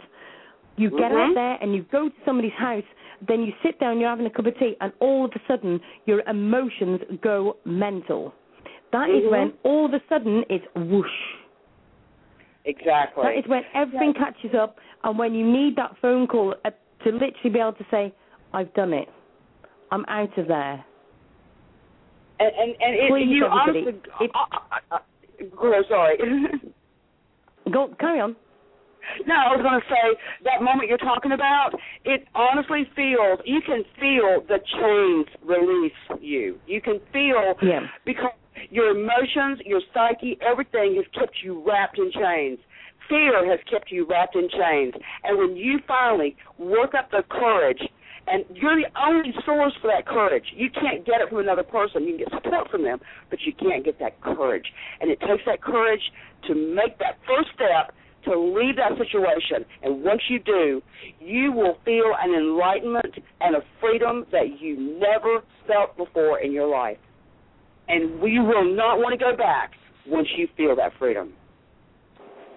You get Mhm. out there and you go to somebody's house, then you sit down, you're having a cup of tea, and all of a sudden your emotions go mental. That is Mhm. when all of a sudden it's whoosh. Exactly. That is when everything catches up, and when you need that phone call uh, to literally be able to say, "I've done it. I'm out of there." and and, and it, Please, you everybody, honestly, if- uh, uh, uh, uh, sorry. (laughs) Go, carry on. (laughs) No, I was going to say that moment you're talking about. It honestly feels you can feel the chains release you. You can feel Yeah. because your emotions, your psyche, everything has kept you wrapped in chains. Fear has kept you wrapped in chains, and when you finally work up the courage, and you're the only source for that courage. You can't get it from another person. You can get support from them, but you can't get that courage. And it takes that courage to make that first step to leave that situation. And once you do, you will feel an enlightenment and a freedom that you never felt before in your life. And you will not want to go back once you feel that freedom.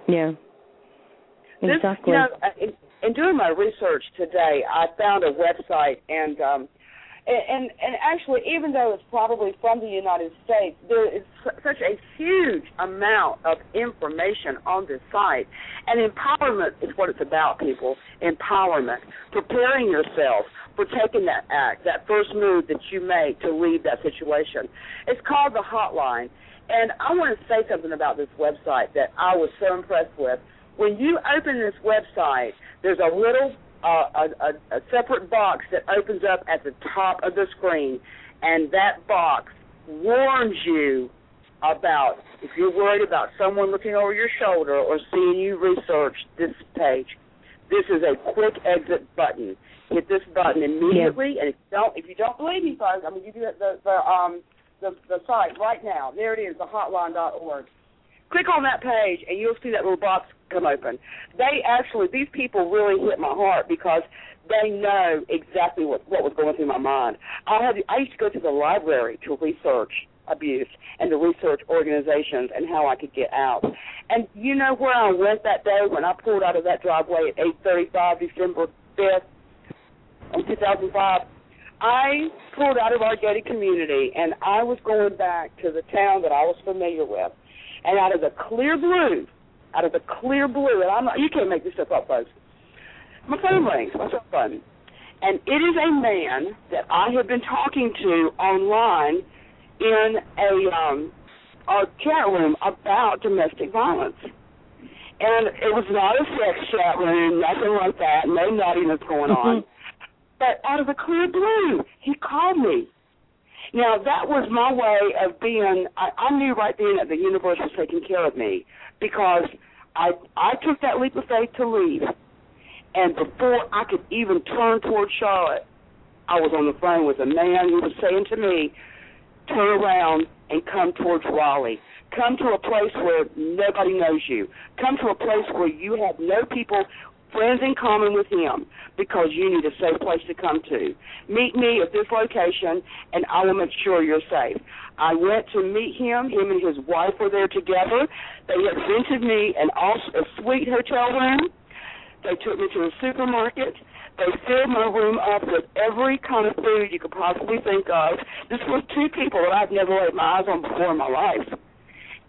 Yeah. This, Exactly. you know, uh, in, in doing my research today, I found a website, and um, and and actually, even though it's probably from the United States, there is such a huge amount of information on this site. And empowerment is what it's about, people. Empowerment, preparing yourself for taking that act, that first move that you make to leave that situation. It's called the Hotline. And I want to say something about this website that I was so impressed with. When you open this website, there's a little uh, a, a, a separate box that opens up at the top of the screen, and that box warns you about if you're worried about someone looking over your shoulder or seeing you research this page. This is a quick exit button. Hit this button immediately, and if you don't if you don't believe me, folks, I'm gonna give you the the um the, the site right now. There it is, the hotline.org. Click on that page, and you'll see that little box come open. They actually, these people really hit my heart because they know exactly what what was going through my mind. I had I used to go to the library to research abuse and to research organizations and how I could get out. And you know where I went that day when I pulled out of that driveway at 8:35 December 5th, in 2005. I pulled out of our gated community and I was going back to the town that I was familiar with. And out of the clear blue, out of the clear blue, and I'm not, you can't make this stuff up, folks. My phone rings, my cell phone, and it is a man that I have been talking to online in a um, a chat room about domestic violence. And it was not a sex chat room, nothing like that, no naughtiness going on. But out of the clear blue, he called me. Now that was my way of being. I, I knew right then that the universe was taking care of me because I I took that leap of faith to leave, and before I could even turn toward Charlotte, I was on the phone with a man who was saying to me, "Turn around and come towards Raleigh. Come to a place where nobody knows you. Come to a place where you have no people." Friends in common with him because you need a safe place to come to. Meet me at this location and I will make sure you're safe. I went to meet him. Him and his wife were there together. They had rented me an all, a suite hotel room. They took me to a supermarket. They filled my room up with every kind of food you could possibly think of. This was two people that I've never laid my eyes on before in my life.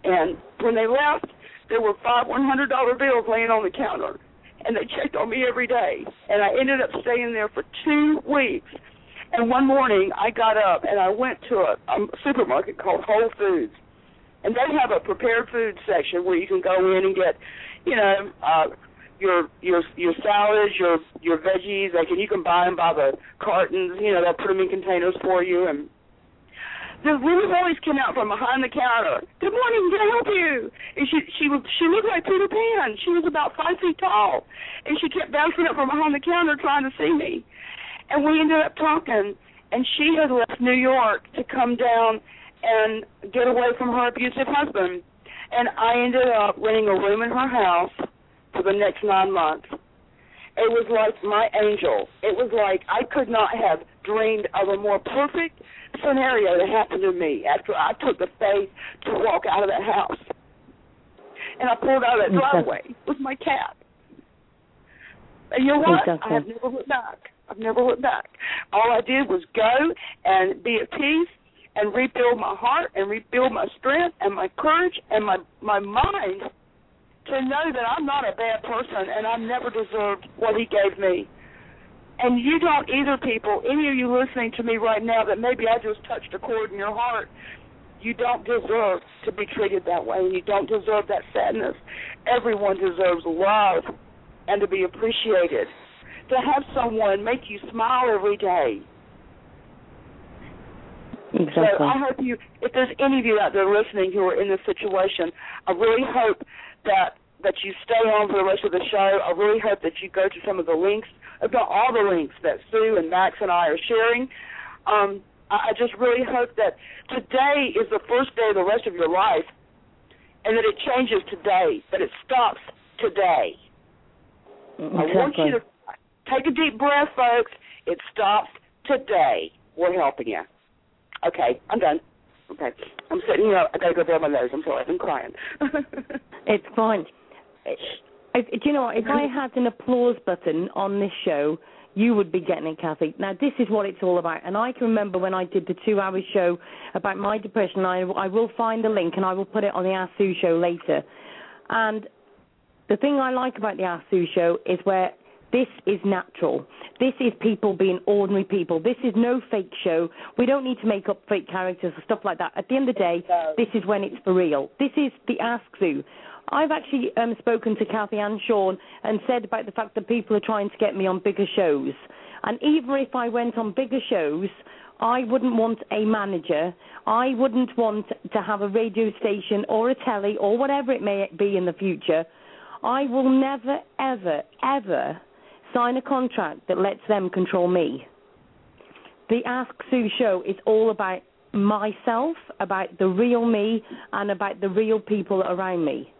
And when they left, there were five one hundred dollar bills laying on the counter, and they checked on me every day. And I ended up staying there for two weeks. And one morning, I got up and I went to a, a supermarket called Whole Foods, and they have a prepared food section where you can go in and get, you know, uh, your your your salads, your your veggies. Like, and you can buy them by the cartons. You know, they'll put them in containers for you. And this little voice came out from behind the counter. Good morning, can I help you? And she she was she looked like Peter Pan. She was about five feet tall, and she kept bouncing up from behind the counter trying to see me. And we ended up talking, and she had left New York to come down and get away from her abusive husband. And I ended up renting a room in her house for the next nine months. It was like my angel. It was like I could not have dreamed of a more perfect scenario that happened to me after I took the faith to walk out of that house. And I pulled out of that driveway with my cat. And you know what? Exactly. I have never looked back. I've never looked back. All I did was go and be at peace and rebuild my heart and rebuild my strength and my courage and my my mind to know that I'm not a bad person and I never deserved what he gave me. And you don't either, people. Any of you listening to me right now that maybe I just touched a chord in your heart, you don't deserve to be treated that way. And you don't deserve that sadness. Everyone deserves love and to be appreciated. To have someone make you smile every day. Exactly. So I hope you, if there's any of you out there listening who are in this situation, I really hope that that you stay on for the rest of the show. I really hope that you go to some of the links, not all the links that Sue and Max and I are sharing. Um, I, I just really hope that today is the first day of the rest of your life, and that it changes today, that it stops today. I want you to take a deep breath, folks. It stops today. We're helping you. Okay, I'm done. Okay, I'm sitting here. I gotta go grab my nose. I'm sorry. I'm crying. (laughs) It's fine. If, do you know what? If I had an applause button on this show, you would be getting it, Cathy. Now, this is what it's all about. And I can remember when I did the two-hour show about my depression. I, I will find the link and I will put it on the Ask Sue show later. And the thing I like about the Ask Sue show is where this is natural. This is people being ordinary people. This is no fake show. We don't need to make up fake characters or stuff like that. At the end of the day, this is when it's for real. This is the Ask Sue. I've actually um, spoken to Cathy and Sean and said about the fact that people are trying to get me on bigger shows. And even if I went on bigger shows, I wouldn't want a manager. I wouldn't want to have a radio station or a telly or whatever it may be in the future. I will never, ever, ever sign a contract that lets them control me. The Ask Sue show is all about myself, about the real me, and about the real people around me.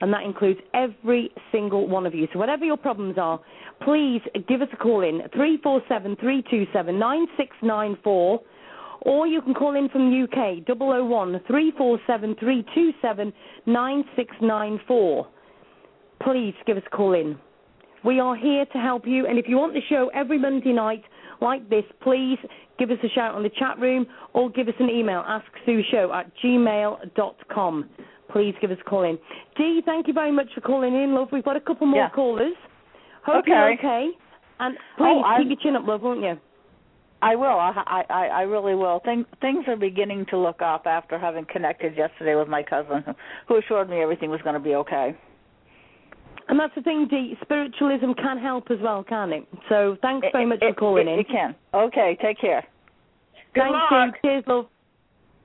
And that includes every single one of you. So, whatever your problems are, please give us a call in 347 327 9694. Or you can call in from UK 001 347 327 9694. Please give us a call in. We are here to help you, and if you want the show every Monday night like this, please give us a shout on the chat room or give us an email, asksueshow at gmail.com. Please give us a call in. Dee, thank you very much for calling in, love. We've got a couple more Yeah. callers. Hope you're Okay. okay. And Oh, please I'm- keep your chin up, love, won't you? I will. I, I I really will. Thing, things are beginning to look up after having connected yesterday with my cousin, (laughs) who assured me everything was going to be okay. And that's the thing, Dee. Spiritualism can help as well, can't it? So thanks very much it- for calling it, in. It can. Okay. Take care. Good Thanks, luck. Dee. Cheers, love.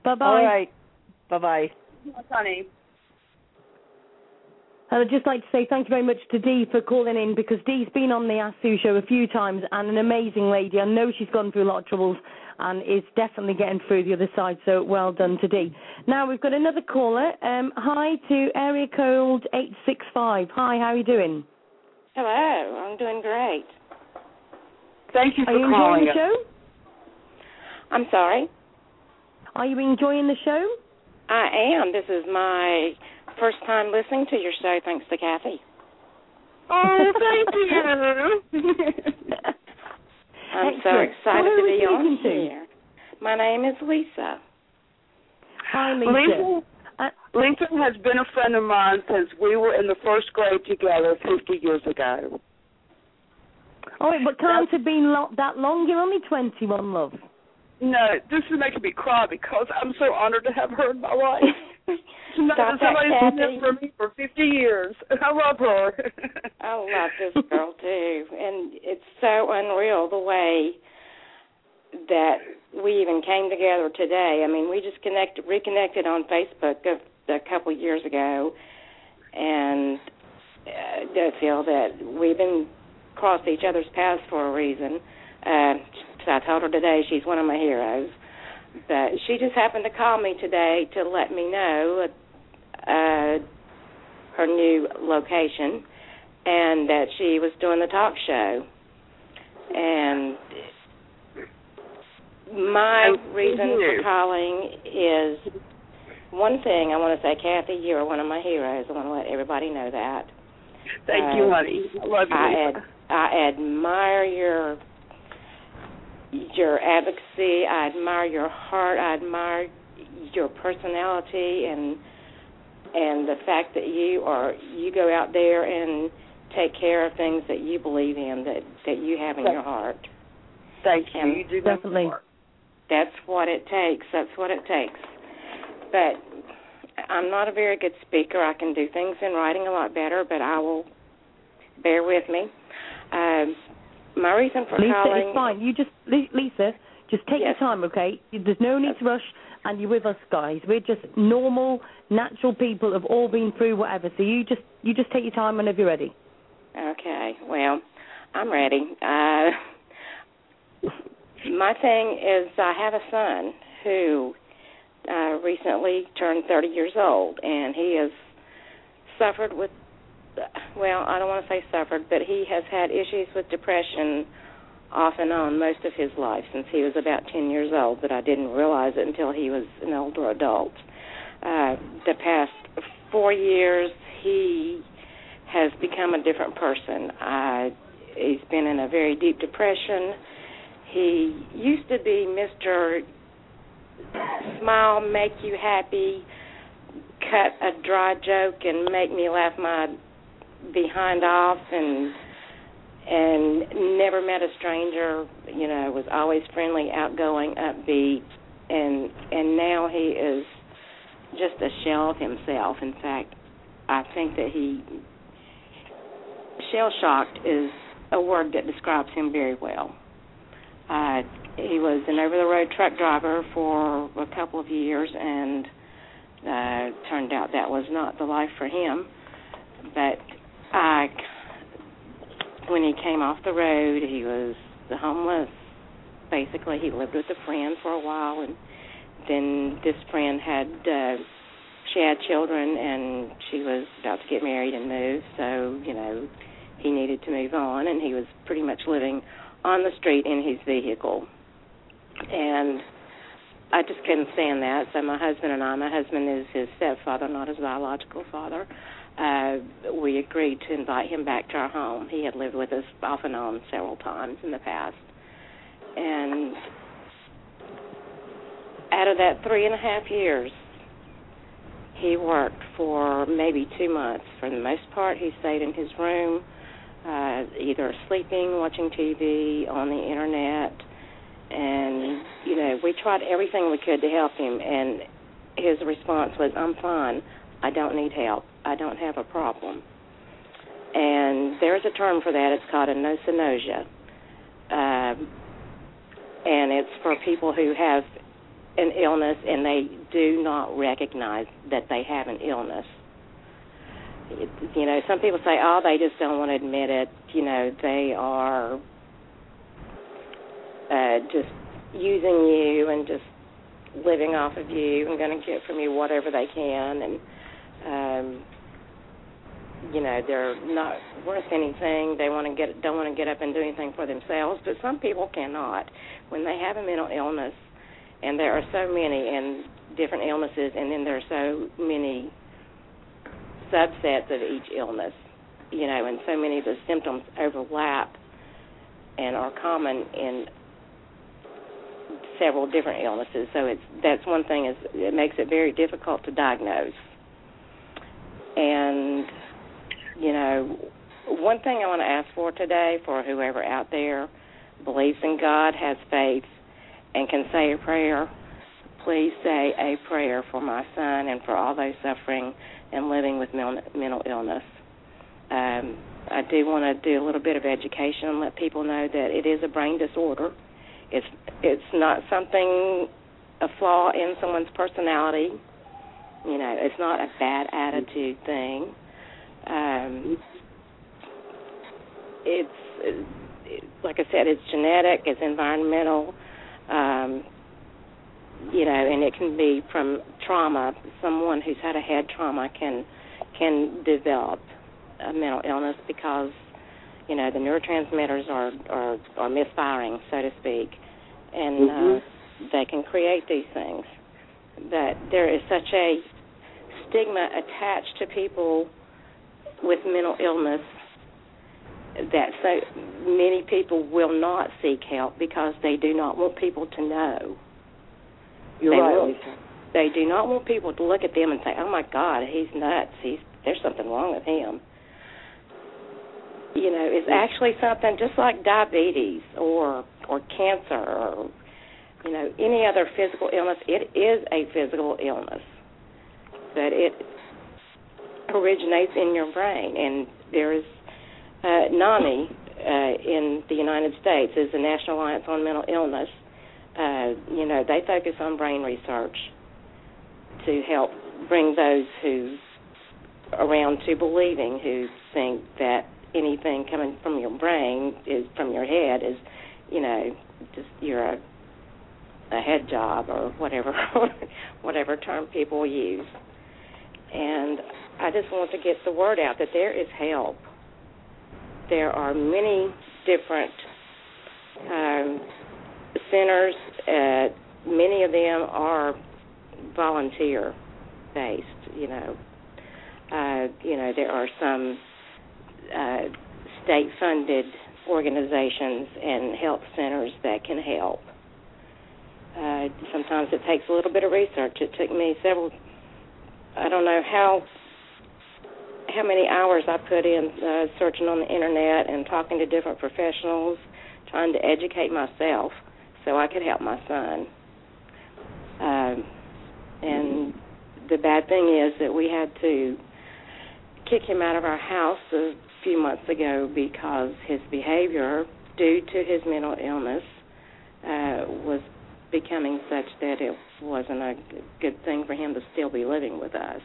Bye-bye. All right. Bye bye. honey. And I'd just like to say thank you very much to Dee for calling in because Dee's been on the Ask Sue show a few times and an amazing lady. I know she's gone through a lot of troubles and is definitely getting through the other side, so well done to Dee. Now we've got another caller. Um, hi to area code 865. Hi, how are you doing? Hello, I'm doing great. Thank you for Are for you enjoying the show? I'm sorry. Are you enjoying the show? I am. This is my first time listening to your show, thanks to Cathy. Oh, thank you. (laughs) (laughs) I'm so excited to be on to? here. My name is Lisa. Hi, Lisa. Lisa, Uh, Lisa has been a friend of mine since we were in the first grade together 50 years ago. oh, but can't have been lo- that long. You're only 21, love. No, this is making me cry because I'm so honored to have her in my life. (laughs) To Stop somebody's been there for me for 50 years. (laughs) I love her. (laughs) I love this girl too, and it's so unreal the way that we even came together today. I mean, we just connected, reconnected on Facebook a, a couple of years ago, and uh, I feel that we've been crossed each other's paths for a reason. Uh, so I told her today she's one of my heroes, but she just happened to call me today to let me know uh, her new location and that she was doing the talk show. And my reason for calling is one thing I want to say, Cathy, you're one of my heroes. I want to let everybody know that. Thank uh, you, honey. I love you. I, ad- I admire your your advocacy. I admire your heart. I admire your personality and and the fact that you are you go out there and take care of things that you believe in that that you have in your heart. Thank you. And you do definitely. That's what it takes. That's what it takes. But I'm not a very good speaker. I can do things in writing a lot better, but I will bear with me. Um, my reason for Lisa, calling. it's fine. You just Lisa, just take yes. your time, okay? There's no need to rush, and you're with us, guys. We're just normal, natural people. Have all been through whatever. So you just you just take your time whenever you're ready. Okay. Well, I'm ready. Uh, my thing is, I have a son who uh, recently turned 30 years old, and he has suffered with well, I don't want to say suffered, but he has had issues with depression off and on most of his life since he was about 10 years old, but I didn't realize it until he was an older adult. Uh, the past four years, he has become a different person. Uh, he's been in a very deep depression. He used to be Mr. Smile, make you happy, cut a dry joke, and make me laugh my behind off and and never met a stranger. You know was always friendly outgoing upbeat. And and now he is just a shell of himself. In fact i think that he shell shocked is a word that describes him very well. Uh he was an over the road truck driver for a couple of years and uh turned out that was not the life for him. But I, when he came off the road, he was homeless. Basically, he lived with a friend for a while, and then this friend had uh, she had children, and she was about to get married and move. So you know, he needed to move on, and he was pretty much living on the street in his vehicle. And I just couldn't stand that. So my husband and I, my husband is his stepfather, not his biological father uh, we agreed to invite him back to our home. He had lived with us off and on several times in the past. And out of that three and a half years, he worked for maybe two months. For the most part, he stayed in his room, uh, either sleeping, watching TV, on the internet. And, you know, we tried everything we could to help him. And his response was, I'm fine. I don't need help. I don't have a problem. And there's a term for that. It's called anosognosia. Um, and it's for people who have an illness and they do not recognize that they have an illness. It, you know, some people say, "Oh, they just don't want to admit it." You know, they are uh, just using you and just living off of you and going to get from you whatever they can. And um, you know they're not worth anything. They want to get don't want to get up and do anything for themselves. But some people cannot. When they have a mental illness and there are so many and different illnesses and then there are so many subsets of each illness you know and so many of the symptoms overlap and are common in several different illnesses. So it's that's one thing is it makes it very difficult to diagnose. And you know, one thing I want to ask for today for whoever out there believes in God, has faith, and can say a prayer, please say a prayer for my son and for all those suffering and living with mental illness. Um, I do want to do a little bit of education and let people know that it is a brain disorder. It's it's not something a flaw in someone's personality. You know, it's not a bad attitude thing. Um, it's it, like I said, it's genetic, it's environmental. Um, you know, and it can be from trauma. Someone who's had a head trauma can can develop a mental illness because you know the neurotransmitters are are, are misfiring, so to speak, and mm-hmm. uh, they can create these things. But there is such a stigma attached to people with mental illness that so many people will not seek help because they do not want people to know. You're they right, will. They do not want people to look at them and say, "Oh my God, he's nuts. He's there's something wrong with him." You know, it's mm. actually something just like diabetes or or cancer or you know any other physical illness. It is a physical illness, but it originates in your brain, and there is uh, NAMI uh, in the United States is the National Alliance on Mental Illness. Uh, you know, they focus on brain research to help bring those who around to believing who think that anything coming from your brain is from your head is, you know, just you're a a head job or whatever (laughs) whatever term people use. And I just want to get the word out that there is help there are many different um, centers. Uh, many of them are volunteer based. You know, uh, you know there are some uh, state funded organizations and health centers that can help. Uh, sometimes it takes a little bit of research. It took me several. I don't know how how many hours I put in uh, searching on the internet and talking to different professionals, trying to educate myself so I could help my son. Um, and the bad thing is that we had to kick him out of our house a few months ago because his behavior, due to his mental illness, uh, was becoming such that it wasn't a good thing for him to still be living with us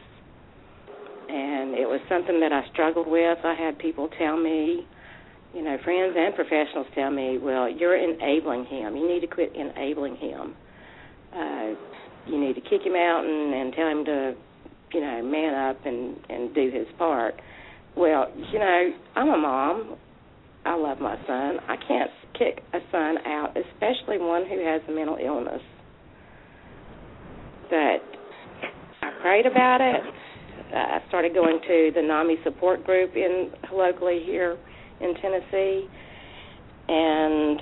and it was something that I struggled with. I had people tell me, you know, friends and professionals tell me, "Well, you're enabling him. You need to quit enabling him. Uh, you need to kick him out and, and tell him to, you know, man up and and do his part." Well, you know, I'm a mom. I love my son. I can't kick a son out, especially one who has a mental illness. But I prayed about it I started going to the NAMI support group in locally here in Tennessee, and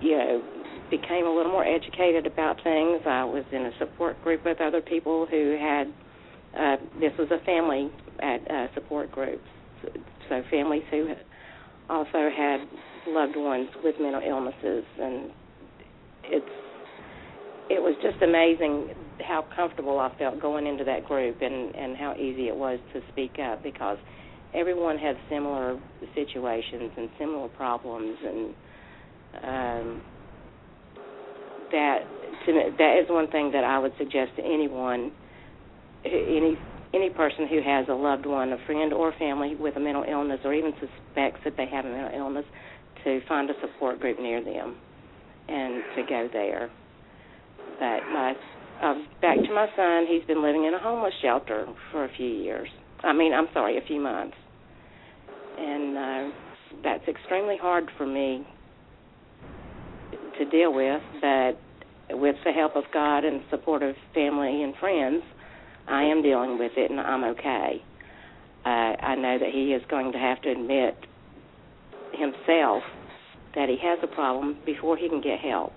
you know became a little more educated about things. I was in a support group with other people who had. Uh, this was a family at uh, support groups, so families who also had loved ones with mental illnesses, and it's it was just amazing how comfortable I felt going into that group and and how easy it was to speak up because everyone had similar situations and similar problems and um that to me, that is one thing that I would suggest to anyone any any person who has a loved one, a friend or family with a mental illness or even suspects that they have a mental illness to find a support group near them and to go there. But my uh, back to my son. He's been living in a homeless shelter for a few years. I mean, I'm sorry, a few months, and uh, that's extremely hard for me to deal with. But with the help of God and support of family and friends, I am dealing with it, and I'm okay. Uh, I know that he is going to have to admit himself that he has a problem before he can get help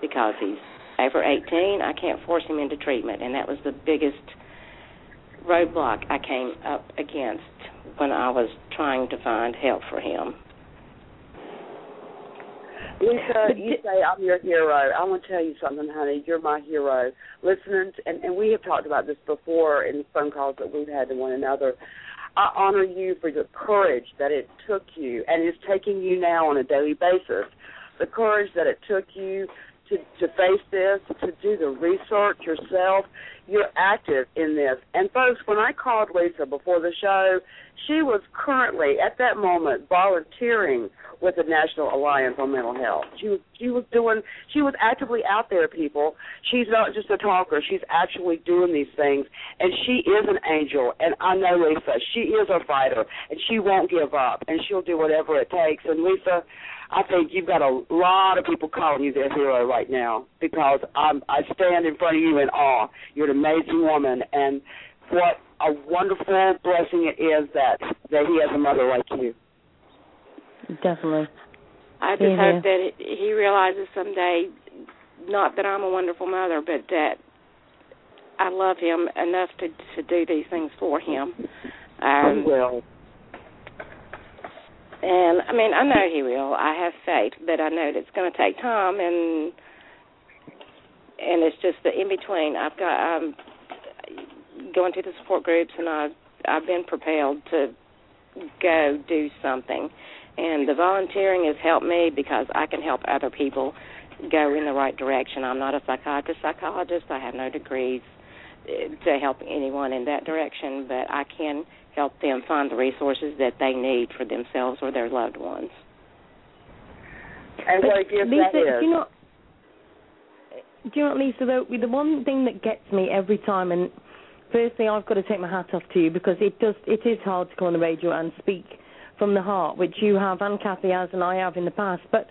because he's over 18, I can't force him into treatment, and that was the biggest roadblock I came up against when I was trying to find help for him. Lisa, you say I'm your hero. I want to tell you something, honey. You're my hero. Listening, to, and, and we have talked about this before in phone calls that we've had to one another. I honor you for the courage that it took you and is taking you now on a daily basis the courage that it took you to to face this, to do the research yourself. You're active in this. And folks, when I called Lisa before the show, she was currently at that moment volunteering with the National Alliance on Mental Health. She was she was doing she was actively out there, people. She's not just a talker, she's actually doing these things and she is an angel and I know Lisa. She is a fighter and she won't give up and she'll do whatever it takes. And Lisa, I think you've got a lot of people calling you their hero right now because I'm, I stand in front of you in awe. You're amazing woman, and what a wonderful blessing it is that that he has a mother like you. Definitely. I just yeah. hope that he realizes someday, not that I'm a wonderful mother, but that I love him enough to to do these things for him. Um, will. And I mean, I know he will. I have faith, but I know that it's going to take time, and and it's just the in between. I've got I'm going to the support groups, and I've I've been propelled to go do something, and the volunteering has helped me because I can help other people go in the right direction. I'm not a psychiatrist, psychologist. I have no degrees eh, to help anyone in that direction, but I can help them find the resources that they need for themselves or their loved ones. And what a gift Lisa, that is. You know, do you know what, Lisa, though, the one thing that gets me every time, and firstly, I've got to take my hat off to you because it does, it is hard to go on the radio and speak from the heart, which you have and Cathy has and I have in the past. But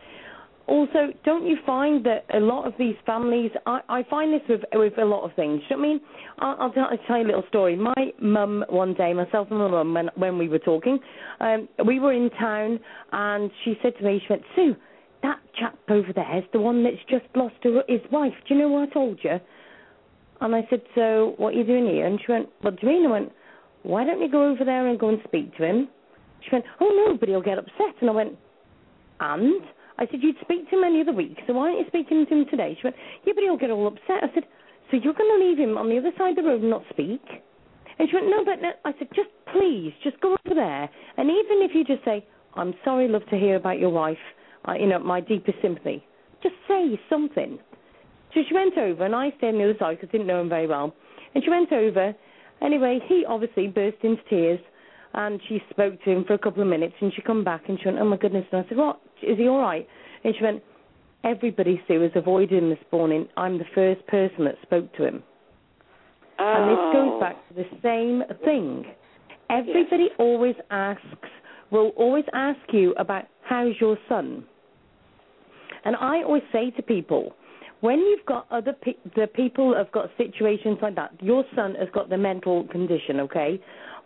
also, don't you find that a lot of these families? I, I find this with with a lot of things. You know what I mean, I'll, tell, I'll tell you a little story. My mum one day, myself and my mum, when when we were talking, um, we were in town, and she said to me, she went, Sue, that chap over there is the one that's just lost her, his wife. Do you know what I told you? And I said, so what are you doing here? And she went, what do you mean? I went, why don't you go over there and go and speak to him? She went, oh no, but he'll get upset. And I went, and? I said, you'd speak to him any other week, so why aren't you speaking to him today? She went, yeah, but he'll get all upset. I said, so you're going to leave him on the other side of the road and not speak? And she went, no, but no. I said, just please, just go over there. And even if you just say, I'm sorry, love to hear about your wife, uh, you know, my deepest sympathy. Just say something. So she went over, and I stayed on the other side because I didn't know him very well. And she went over. Anyway, he obviously burst into tears, and she spoke to him for a couple of minutes, and she come back, and she went, oh, my goodness. And I said, what? Is he all right? And she went, everybody, Sue, has avoided him this morning. I'm the first person that spoke to him. Oh. And this goes back to the same thing. Everybody yes. always asks, will always ask you about how's your son? And I always say to people, when you've got other pe- the people have got situations like that, your son has got the mental condition, okay?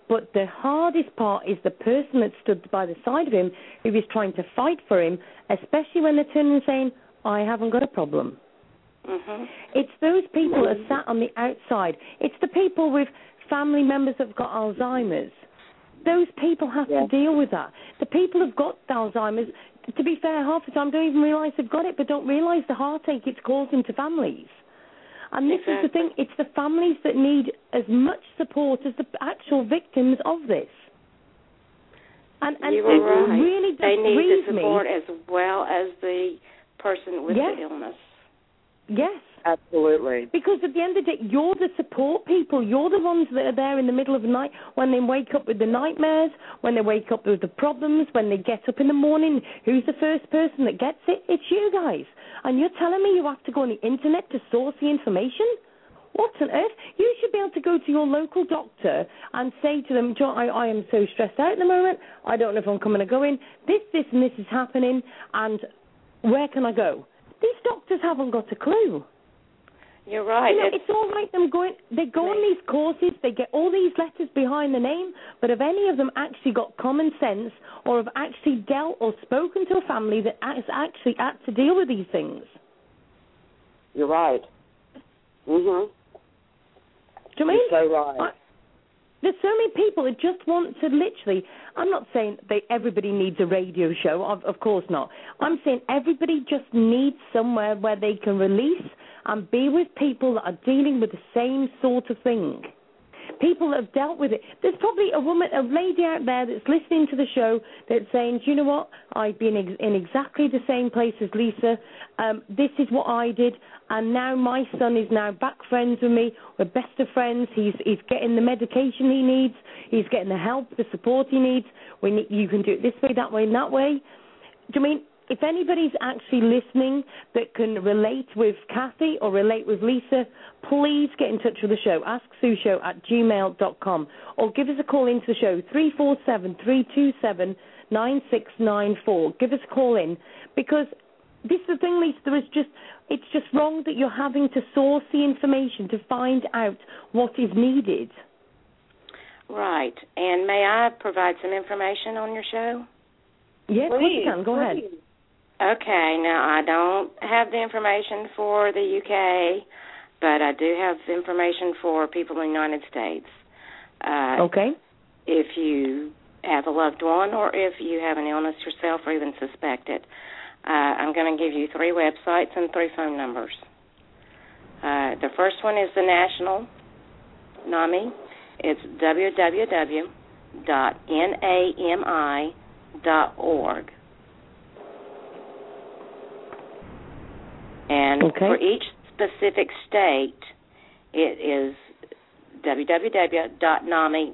But the hardest part is the person that stood by the side of him who is trying to fight for him, especially when they're turning and saying, I haven't got a problem. Mm-hmm. It's those people that are sat on the outside. It's the people with family members that have got Alzheimer's. Those people have yeah. to deal with that. The people who've got Alzheimer's, to be fair, half the time don't even realise they've got it, but don't realise the heartache it's causing to families. And this exactly. is the thing, it's the families that need as much support as the actual victims of this. And, and you were it right. really they need the support me. as well as the person with Yes. the illness. Yes. Absolutely. Because at the end of the day, you're the support people. You're the ones that are there in the middle of the night when they wake up with the nightmares, when they wake up with the problems, when they get up in the morning. Who's the first person that gets it? It's you guys. And you're telling me you have to go on the internet to source the information? What on earth? You should be able to go to your local doctor and say to them, John, I, I am so stressed out at the moment. I don't know if I'm coming or going. This, this, and this is happening. And where can I go? These doctors haven't got a clue. You're right. You know, it's, it's all right them going. They go on these courses. They get all these letters behind the name. But have any of them actually got common sense, or have actually dealt or spoken to a family that has actually had to deal with these things? You're right. Mhm. Do you mean? You're so right. I, there's so many people that just want to literally. I'm not saying they everybody needs a radio show. Of, of course not. I'm saying everybody just needs somewhere where they can release and be with people that are dealing with the same sort of thing. people that have dealt with it. There's probably a woman, a lady out there that's listening to the show that's saying, Do you know what? I've been ex- in exactly the same place as Lisa. Um, this is what I did, and now my son is now back friends with me. We're best of friends. He's he's getting the medication he needs. He's getting the help, the support he needs. We you can do it this way, that way, and that way. Do you mean if anybody's actually listening that can relate with Cathy or relate with Lisa, please get in touch with the show. AskSueShow at gmail.com or give us a call into the show, 347 327 9694. Give us a call in because this is the thing, Lisa, there is just, it's just wrong that you're having to source the information to find out what is needed. Right. And may I provide some information on your show? Yeah, please, can. Go ahead. Okay, now I don't have the information for the UK, but I do have information for people in the United States. Uh, okay. If you have a loved one or if you have an illness yourself or even suspect it, uh, I'm going to give you three websites and three phone numbers. Uh, the first one is the National NAMI. It's www.nami.org. And okay. for each specific state, it is www.nami.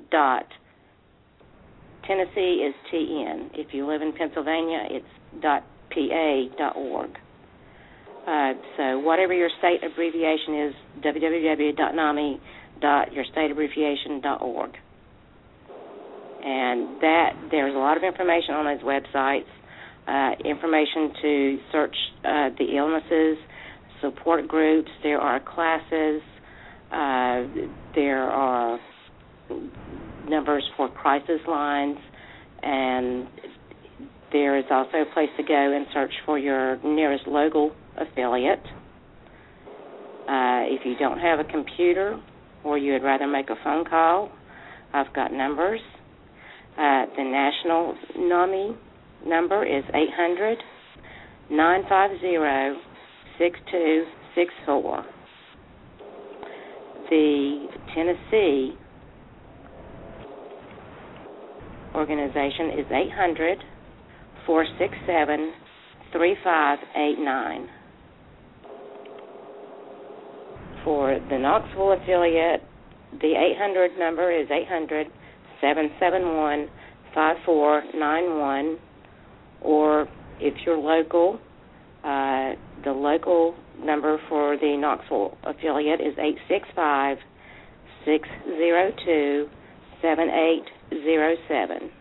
Tennessee is TN. If you live in Pennsylvania, it's .pa.org. Uh, so whatever your state abbreviation is, www.nami.yourstateabbreviation.org. And that there's a lot of information on those websites uh, information to search uh, the illnesses, support groups. There are classes. Uh, there are numbers for crisis lines, and there is also a place to go and search for your nearest local affiliate. Uh, if you don't have a computer or you would rather make a phone call, I've got numbers. Uh, the National NAMI number is 800 950 6264. The Tennessee organization is 800 467 3589. For the Knoxville affiliate, the 800 number is 800 771 5491 or if you're local, uh, the local number for the Knoxville affiliate is eight six five six zero two seven eight zero seven.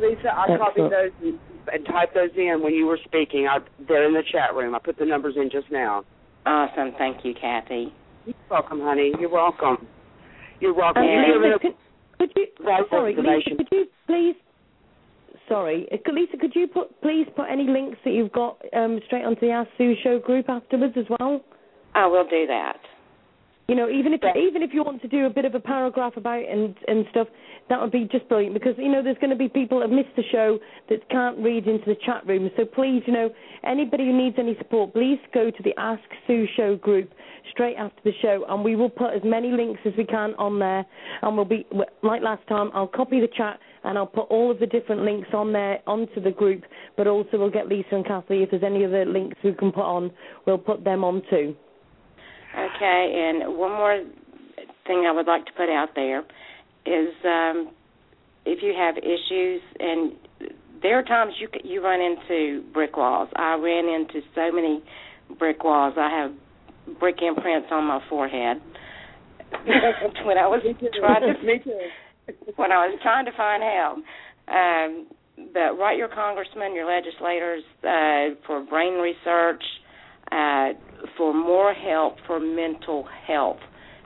Lisa, I copied those and, and typed those in when you were speaking. I, they're in the chat room. I put the numbers in just now. Awesome. Thank you, Cathy. You're welcome, honey. You're welcome. You're welcome. And You're could, could you, sorry. Lisa, could you please, sorry, uh, Lisa, could you put please put any links that you've got um, straight onto the Ask Sue Show group afterwards as well? I will do that. You know, even if even if you want to do a bit of a paragraph about and and stuff, that would be just brilliant because you know there's going to be people that have missed the show that can't read into the chat room. So please, you know, anybody who needs any support, please go to the Ask Sue Show group straight after the show, and we will put as many links as we can on there. And we'll be like last time. I'll copy the chat and I'll put all of the different links on there onto the group. But also we'll get Lisa and Cathy if there's any other links we can put on, we'll put them on too. Okay, and one more thing I would like to put out there is um, if you have issues, and there are times you you run into brick walls. I ran into so many brick walls. I have brick imprints on my forehead (laughs) when I was trying to (laughs) Me too. (laughs) when I was trying to find help. Um, but write your congressman, your legislators uh, for brain research, uh, for more help for mental health,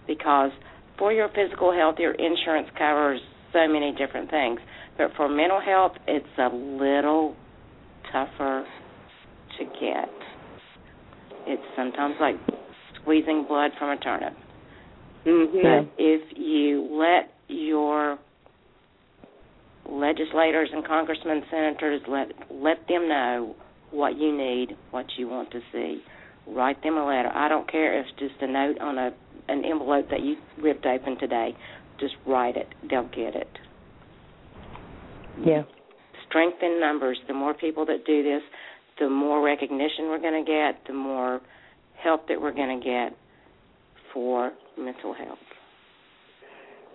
because for your physical health, your insurance covers so many different things. But for mental health, it's a little tougher to get. It's sometimes like squeezing blood from a turnip. Mm-hmm. Yeah. If you let your legislators and congressmen, senators let let them know what you need, what you want to see, write them a letter. I don't care if it's just a note on a an envelope that you ripped open today. Just write it. They'll get it. Yeah. Strength in numbers. The more people that do this, the more recognition we're going to get, the more help that we're going to get for mental health.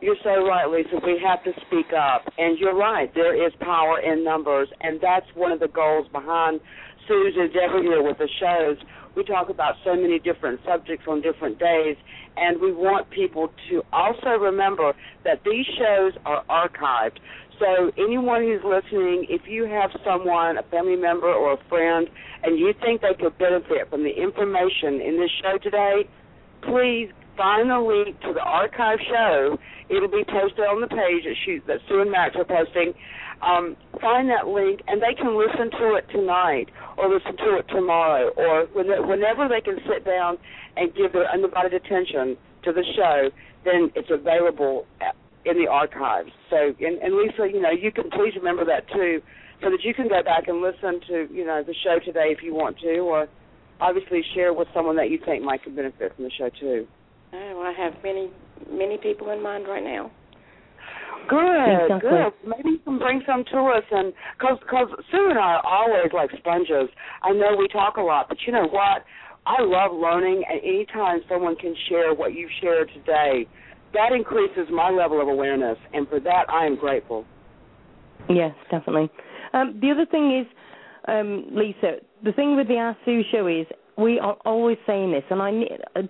You're so right, Lisa. We have to speak up. And you're right, there is power in numbers. And that's one of the goals behind Sue's endeavor here with the shows. We talk about so many different subjects on different days, and we want people to also remember that these shows are archived. So, anyone who's listening, if you have someone, a family member or a friend, and you think they could benefit from the information in this show today, please find the link to the archive show. It'll be posted on the page that, she, that Sue and Max are posting. Um, find that link, and they can listen to it tonight or listen to it tomorrow or whenever they can sit down and give their undivided attention to the show, then it's available in the archives. So, and, and Lisa, you know, you can please remember that too, so that you can go back and listen to, you know, the show today if you want to, or obviously share with someone that you think might benefit from the show too. Oh, I have many many people in mind right now. Good, exactly. good. Maybe you can bring some to us, and because cause Sue and I are always like sponges. I know we talk a lot, but you know what? I love learning, and anytime someone can share what you've shared today, that increases my level of awareness, and for that I am grateful. Yes, definitely. Um, the other thing is, um, Lisa, the thing with the Ask Sue show is we are always saying this, and I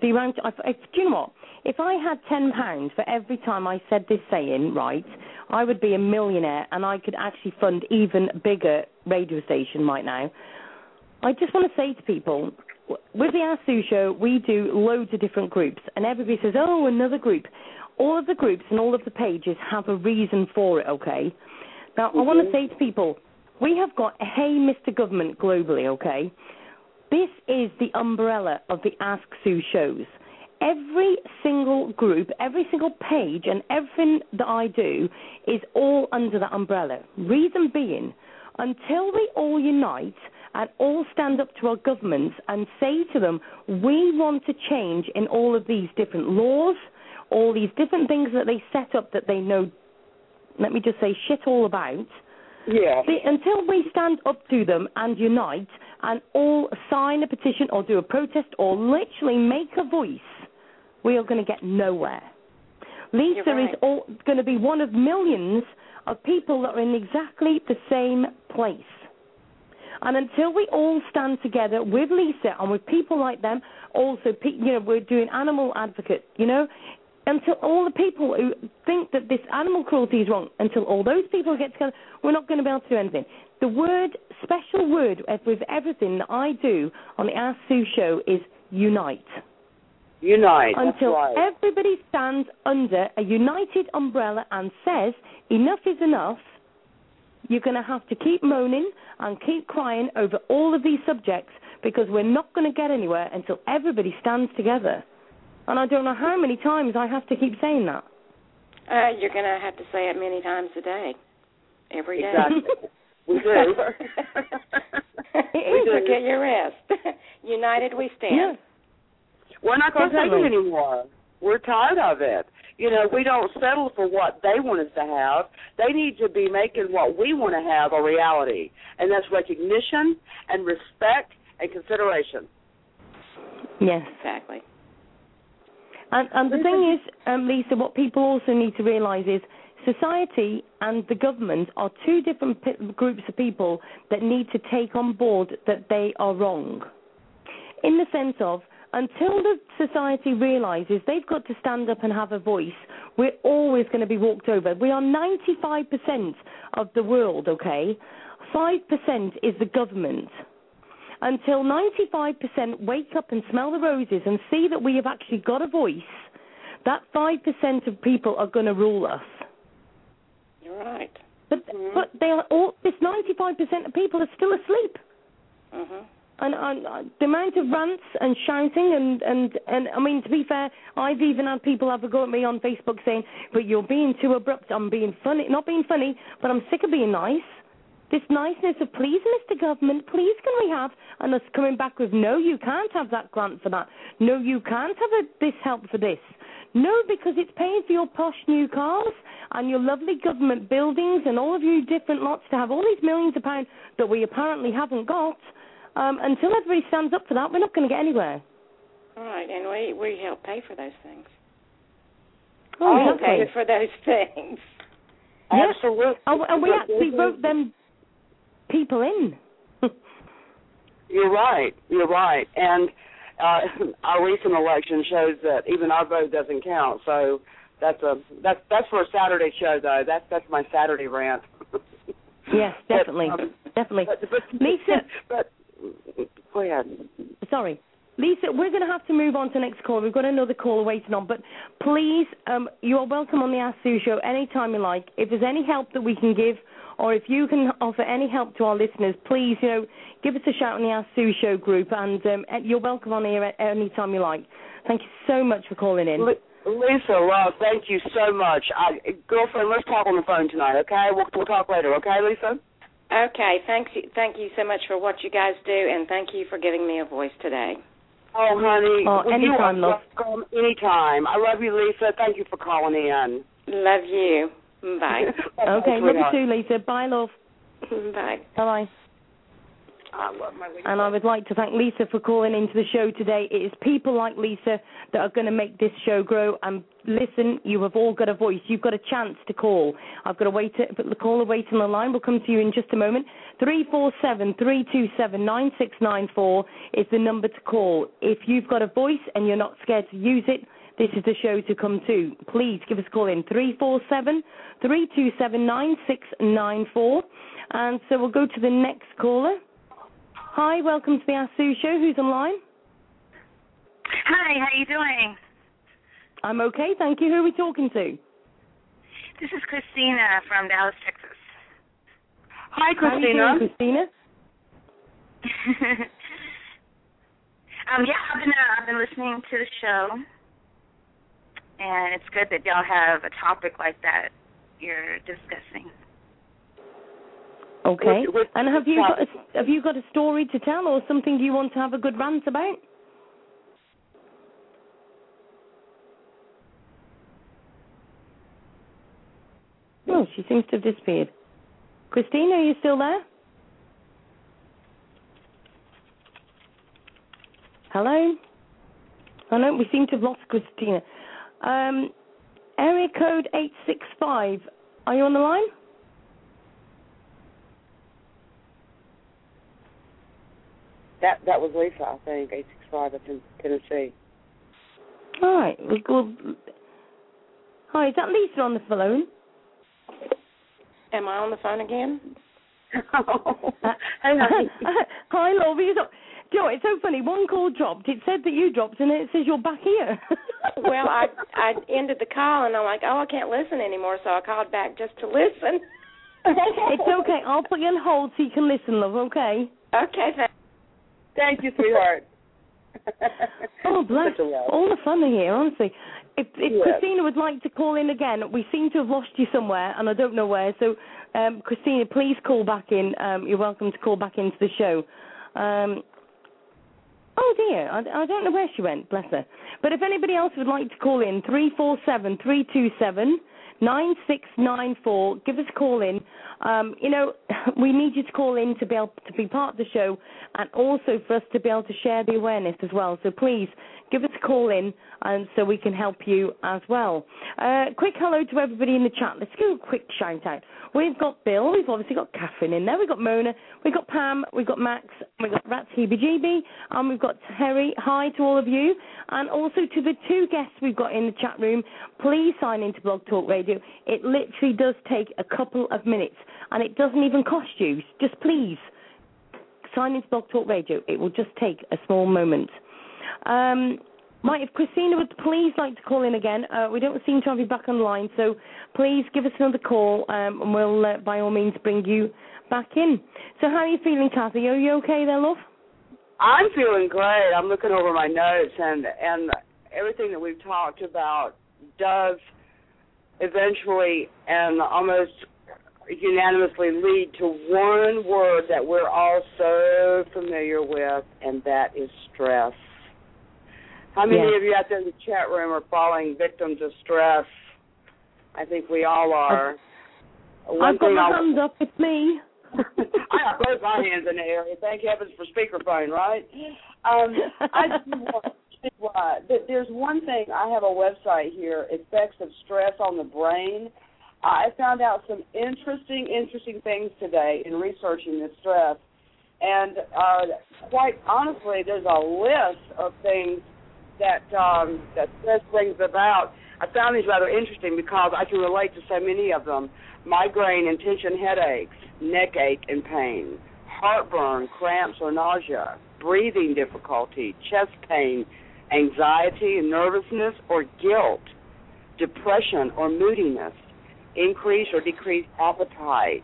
the amount. I, I, do you know what? If I had ten pounds for every time I said this saying, right, I would be a millionaire, and I could actually fund even bigger radio station right now. I just want to say to people, with the Ask Sue show, we do loads of different groups, and everybody says, "Oh, another group." All of the groups and all of the pages have a reason for it. Okay. Now, mm-hmm. I want to say to people, we have got Hey Mr. Government globally. Okay this is the umbrella of the Ask Sue shows. Every single group, every single page, and everything that I do is all under that umbrella. Reason being, until we all unite and all stand up to our governments and say to them, we want to change in all of these different laws, all these different things that they set up that they know, let me just say, shit all about. Yeah. until we stand up to them and unite, and all sign a petition or do a protest or literally make a voice, we are going to get nowhere. Lisa right. is all, going to be one of millions of people that are in exactly the same place. And until we all stand together with Lisa and with people like them, also, you know, we're doing animal advocate, you know, until all the people who think that this animal cruelty is wrong, until all those people get together, we're not going to be able to do anything. The word, special word with everything that I do on the Ask Sue show is unite. Unite. Until right. everybody stands under a united umbrella and says, enough is enough, you're going to have to keep moaning and keep crying over all of these subjects because we're not going to get anywhere until everybody stands together. And I don't know how many times I have to keep saying that. Uh, you're going to have to say it many times a day, every day. Exactly. (laughs) we do. we do. Get your rest. (laughs) United we stand. Yeah. We're not going to take it anymore. We're tired of it. You know, we don't settle for what they want us to have. They need to be making what we want to have a reality, and that's recognition and respect and consideration. Yes, exactly. And, and the thing is, um, Lisa, what people also need to realise is society and the government are two different p- groups of people that need to take on board that they are wrong. In the sense of, until the society realizes they've got to stand up and have a voice, we're always going to be walked over. We are 95% of the world, okay? 5% is the government until 95% wake up and smell the roses and see that we have actually got a voice, that 5% of people are going to rule us. You're right. But mm-hmm. but they are all this 95% of people are still asleep. Mm-hmm. And, and uh, the amount of rants and shouting and, and and I mean to be fair, I've even had people have a go at me on Facebook saying, "But you're being too abrupt. I'm being funny, not being funny, but I'm sick of being nice." this niceness of please, Mr. Government, please can we have, and us coming back with no, you can't have that grant for that. No, you can't have a, this help for this. No, because it's paying for your posh new cars and your lovely government buildings and all of you different lots to have all these millions of pounds that we apparently haven't got. Um, until everybody stands up for that, we're not going to get anywhere. All right, and we we help pay for those things. Oh, we exactly. pay for those (laughs) things. Yes. Absolutely. Oh, and we actually vote them people in. (laughs) You're right. You're right. And uh, (laughs) our recent election shows that even our vote doesn't count. So that's a that's that's for a Saturday show though. That's that's my Saturday rant. yes, But, definitely, um, definitely. But, but, Lisa- but go ahead. Sorry. Lisa, we're going to have to move on to the next call. We've got another call waiting on. But please, um, you are welcome on the Ask Sue show anytime you like. If there's any help that we can give, or if you can offer any help to our listeners, please, you know, give us a shout on the Ask Sue show group. And um, you're welcome on here anytime you like. Thank you so much for calling in. Lisa, love, thank you so much. I, girlfriend, let's talk on the phone tonight, okay? We'll, we'll talk later, okay, Lisa? Okay, thanks. you- Thank you so much for what you guys do, and thank you for giving me a voice today. Oh, honey. Oh, well, you anytime, are love. welcome anytime. I love you, Lisa. Thank you for calling in. Love you. Bye. (laughs) Okay, love you too, Lisa. Bye, love. (laughs) Bye. Bye bye. I love my Lisa. And I would like to thank Lisa for calling into the show today. It is people like Lisa that are going to make this show grow. And listen, you have all got a voice. You've got a chance to call. I've got. But the caller waiting on the line We'll come to you in just a moment. Three four seven three two seven nine six nine four is the number to call. If you've got a voice and you're not scared to use it, this is the show to come to. Please give us a call in three four seven three two seven nine six nine four. And so we'll go to the next caller. Hi, welcome to the Ask Sue show. Who's online? Hi, how are you doing? I'm okay, thank you. Who are we talking to? This is Christina from Dallas, Texas. Hi, How are you Christina. doing, Christina? (laughs) um, yeah, I've been uh, I've been listening to the show, and it's good that y'all have a topic like that you're discussing. Okay. What- what- and have you got a, have you got a story to tell or something you want to have a good rant about? Oh, she seems to have disappeared. Christine, are you still there? Hello? Oh no, we seem to have lost Christina. Um, area code 865. Are you on the line? That that was Lisa, I think, 865 up in Tennessee. All right. We'll go. Hi, is that Lisa on the phone? Am I on the phone again? Uh, hey, honey. Hi, Lovey. You know, do you know, it's so funny. One call dropped. It said that you dropped, and then it says you're back here. (laughs) well, I I ended the call, and I'm like, oh, I can't listen anymore, so I called back just to listen. (laughs) it's okay. I'll put you on hold so you can listen, love. Okay. Okay, thanks. Thank you, sweetheart. (laughs) Oh, (laughs) bless. Such a love. All the fun are here, honestly. If if Yes. Christina would like to call in again, we seem to have lost you somewhere, and I don't know where. So, um, Christina, please call back in. Um, you're welcome to call back into the show. Um, oh dear, I, I don't know where she went. Bless her. But if anybody else would like to call in, three four seven three two seven nine six nine four. Give us a call in. Um, you know, (laughs) we need you to call in to be able to be part of the show, and also for us to be able to share the awareness as well. So please give us a call in, and so we can help you as well. Uh, quick hello to everybody in the chat. Let's do a quick shout out. We've got Bill. We've obviously got Catherine in there. We've got Mona. We've got Pam. We've got Max. We've got Rats Heebie Jeebie. And we've got Terry. Hi to all of you. And also to the two guests we've got in the chat room. Please sign into Blog Talk Radio. It literally does take a couple of minutes. And it doesn't even cost you. Just please sign into Blog Talk Radio. It will just take a small moment. Um, Right, if Christina would please like to call in again, uh, we don't seem to have you back online, so please give us another call, um, and we'll uh, by all means bring you back in. So how are you feeling, Cathy? Are you okay there, love? I'm feeling great. I'm looking over my notes and and everything that we've talked about does eventually and almost unanimously lead to one word that we're all so familiar with, and that is stress. How many Yes. of you out there in the chat room are falling victim to stress? I think we all are. One I've got my I- hands up. It's me. (laughs) I have both my hands in the air. Thank heavens for speakerphone, right? Um, I do want to There's one thing. I have a website here. Effects of stress on the brain. I found out some interesting, interesting things today in researching this stress, and uh, quite honestly, there's a list of things that um, that brings about. I found these rather interesting because I can relate to so many of them: migraine tension headaches, neck ache and pain, heartburn, cramps or nausea, breathing difficulty, chest pain, anxiety and nervousness or guilt, depression or moodiness, increased or decreased appetite.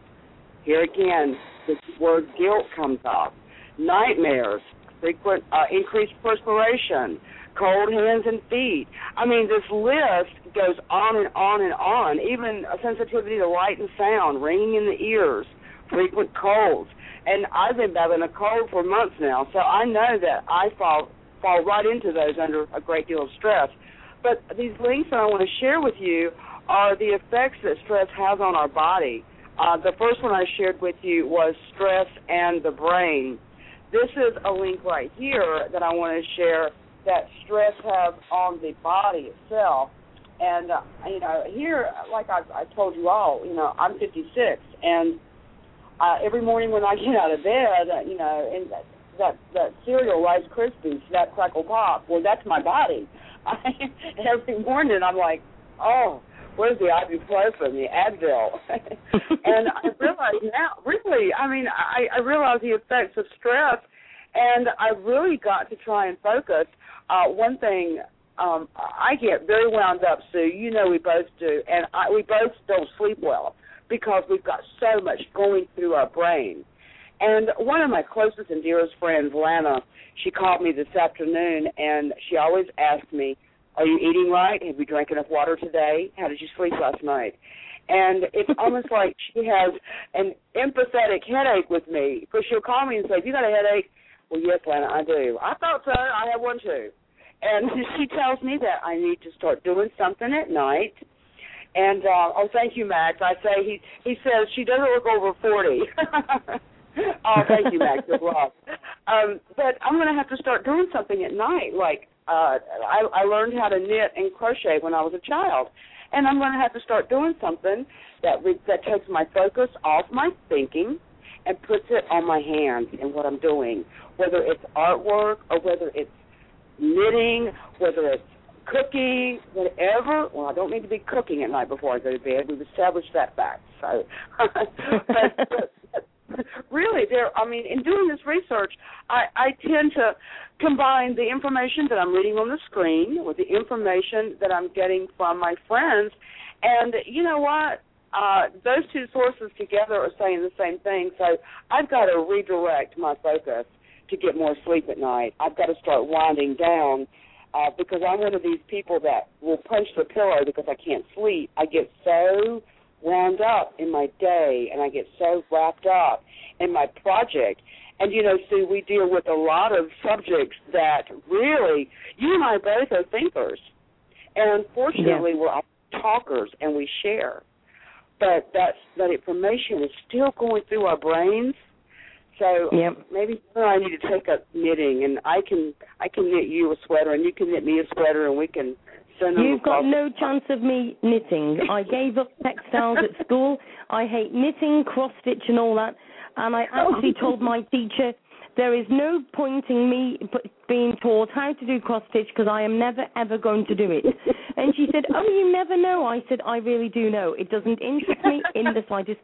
Here again, the word guilt comes up. Nightmares, frequent uh, increased perspiration, cold hands and feet. I mean, this list goes on and on and on. Even a sensitivity to light and sound, ringing in the ears, frequent colds. And I've been battling a cold for months now, so I know that I fall fall right into those under a great deal of stress. But these links that I want to share with you are the effects that stress has on our body. Uh, the first one I shared with you was stress and the brain. This is a link right here that I want to share that stress has on the body itself. And uh, you know, here, like I, I told you all, you know, I'm 56, and uh, every morning when I (laughs) get out of bed, uh, you know, and that that, that cereal, Rice Krispies, that crackle pop, well, that's my body. (laughs) Every morning I'm like, oh, where's the ibuprofen, the Advil? (laughs) and I realize now, really, I mean, I, I realize the effects of stress, and I really got to try and focus. Uh, one thing um, I get very wound up, Sue. You know we both do, and I, we both don't sleep well because we've got so much going through our brain. And one of my closest and dearest friends, Lana, she called me this afternoon, and she always asked me, "Are you eating right? Have you drank enough water today? How did you sleep last night?" And it's (laughs) almost like she has an empathetic headache with me because she'll call me and say, "Have you got a headache?" Well, yes, Lana, I do. I thought so. I have one too. And (laughs) she tells me that I need to start doing something at night. And uh, oh, thank you, Max. I say he he says she doesn't look over forty. (laughs) oh, thank you, Max. Good luck. Um, but I'm going to have to start doing something at night. Like uh, I, I learned how to knit and crochet when I was a child, and I'm going to have to start doing something that re- that takes my focus off my thinking and puts it on my hands and what I'm doing, whether it's artwork or whether it's knitting, whether it's cooking, whatever. Well, I don't need to be cooking at night before I go to bed. We've established that fact. So, (laughs) but, but really, there. I mean, in doing this research, I, I tend to combine the information that I'm reading on the screen with the information that I'm getting from my friends, and you know what? Uh, those two sources together are saying the same thing. So I've got to redirect my focus to get more sleep at night. I've got to start winding down uh, because I'm one of these people that will punch the pillow because I can't sleep. I get so wound up in my day and I get so wrapped up in my project. And you know, Sue, we deal with a lot of subjects that really, you and I both are thinkers. And unfortunately, Yeah. we're all talkers and we share. But that's, that information is still going through our brains. So Yep. maybe I need to take up knitting, and I can I can knit you a sweater, and you can knit me a sweater, and we can send them. You've got no chance of me knitting. I gave up textiles at school. I hate knitting, cross stitch, and all that. And I (laughs) actually told my teacher there is no point in me being taught how to do cross stitch because I am never ever going to do it. (laughs) And she said, "Oh, you never know." I said, "I really do know. It doesn't interest me (laughs) in the slightest."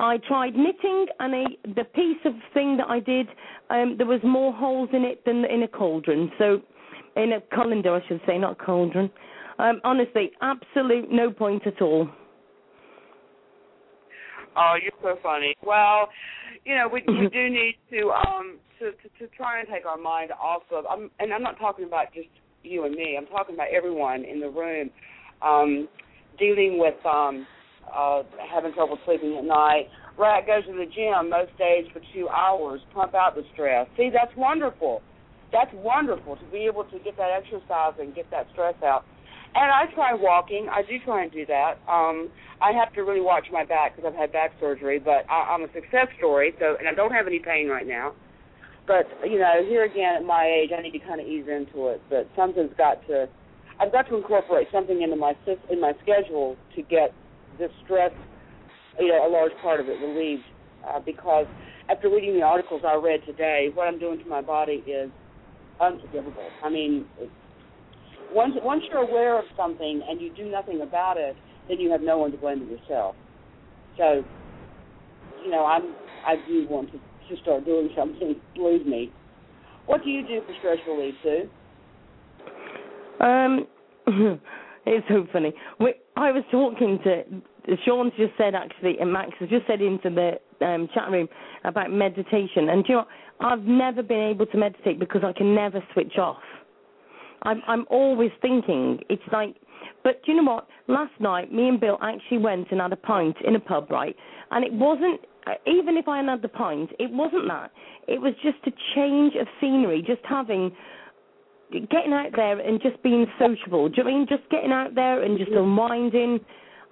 I tried knitting, and a, the piece of thing that I did, um, there was more holes in it than in a cauldron. So, in a colander, I should say, not cauldron. Um, honestly, absolute no point at all. Oh, you're so funny. Well, you know, we we do need to um to, to to try and take our mind off of. I'm, and I'm not talking about just you and me. I'm talking about everyone in the room um, dealing with um uh, having trouble sleeping at night. Rat goes to the gym most days for two hours, pump out the stress. See, that's wonderful. That's wonderful to be able to get that exercise and get that stress out. And I try walking. I do try and do that. Um, I have to really watch my back because I've had back surgery, but I, I'm a success story. So, and I don't have any pain right now. But you know, here again at my age, I need to kind of ease into it. But something's got to. I've got to incorporate something into my in my schedule to get this stress, you know, a large part of it relieved. Uh, because after reading the articles I read today, what I'm doing to my body is unforgivable. I mean, once once you're aware of something and you do nothing about it, then you have no one to blame but yourself. So, you know, I'm I do want to to start doing (laughs) something. Believe me. What do you do for stress relief, Sue? Um, (laughs) it's so funny. We, I was talking to Sean's just said actually, and Max has just said into the um, chat room about meditation. And you know, I've never been able to meditate because I can never switch off. I'm I'm always thinking. It's like, but do you know what? Last night, me and Bill actually went and had a pint in a pub, right? And it wasn't uh, even if I had the pint, it wasn't that. It was just a change of scenery, just having getting out there and just being sociable. Do you know I mean? Just getting out there and just unwinding.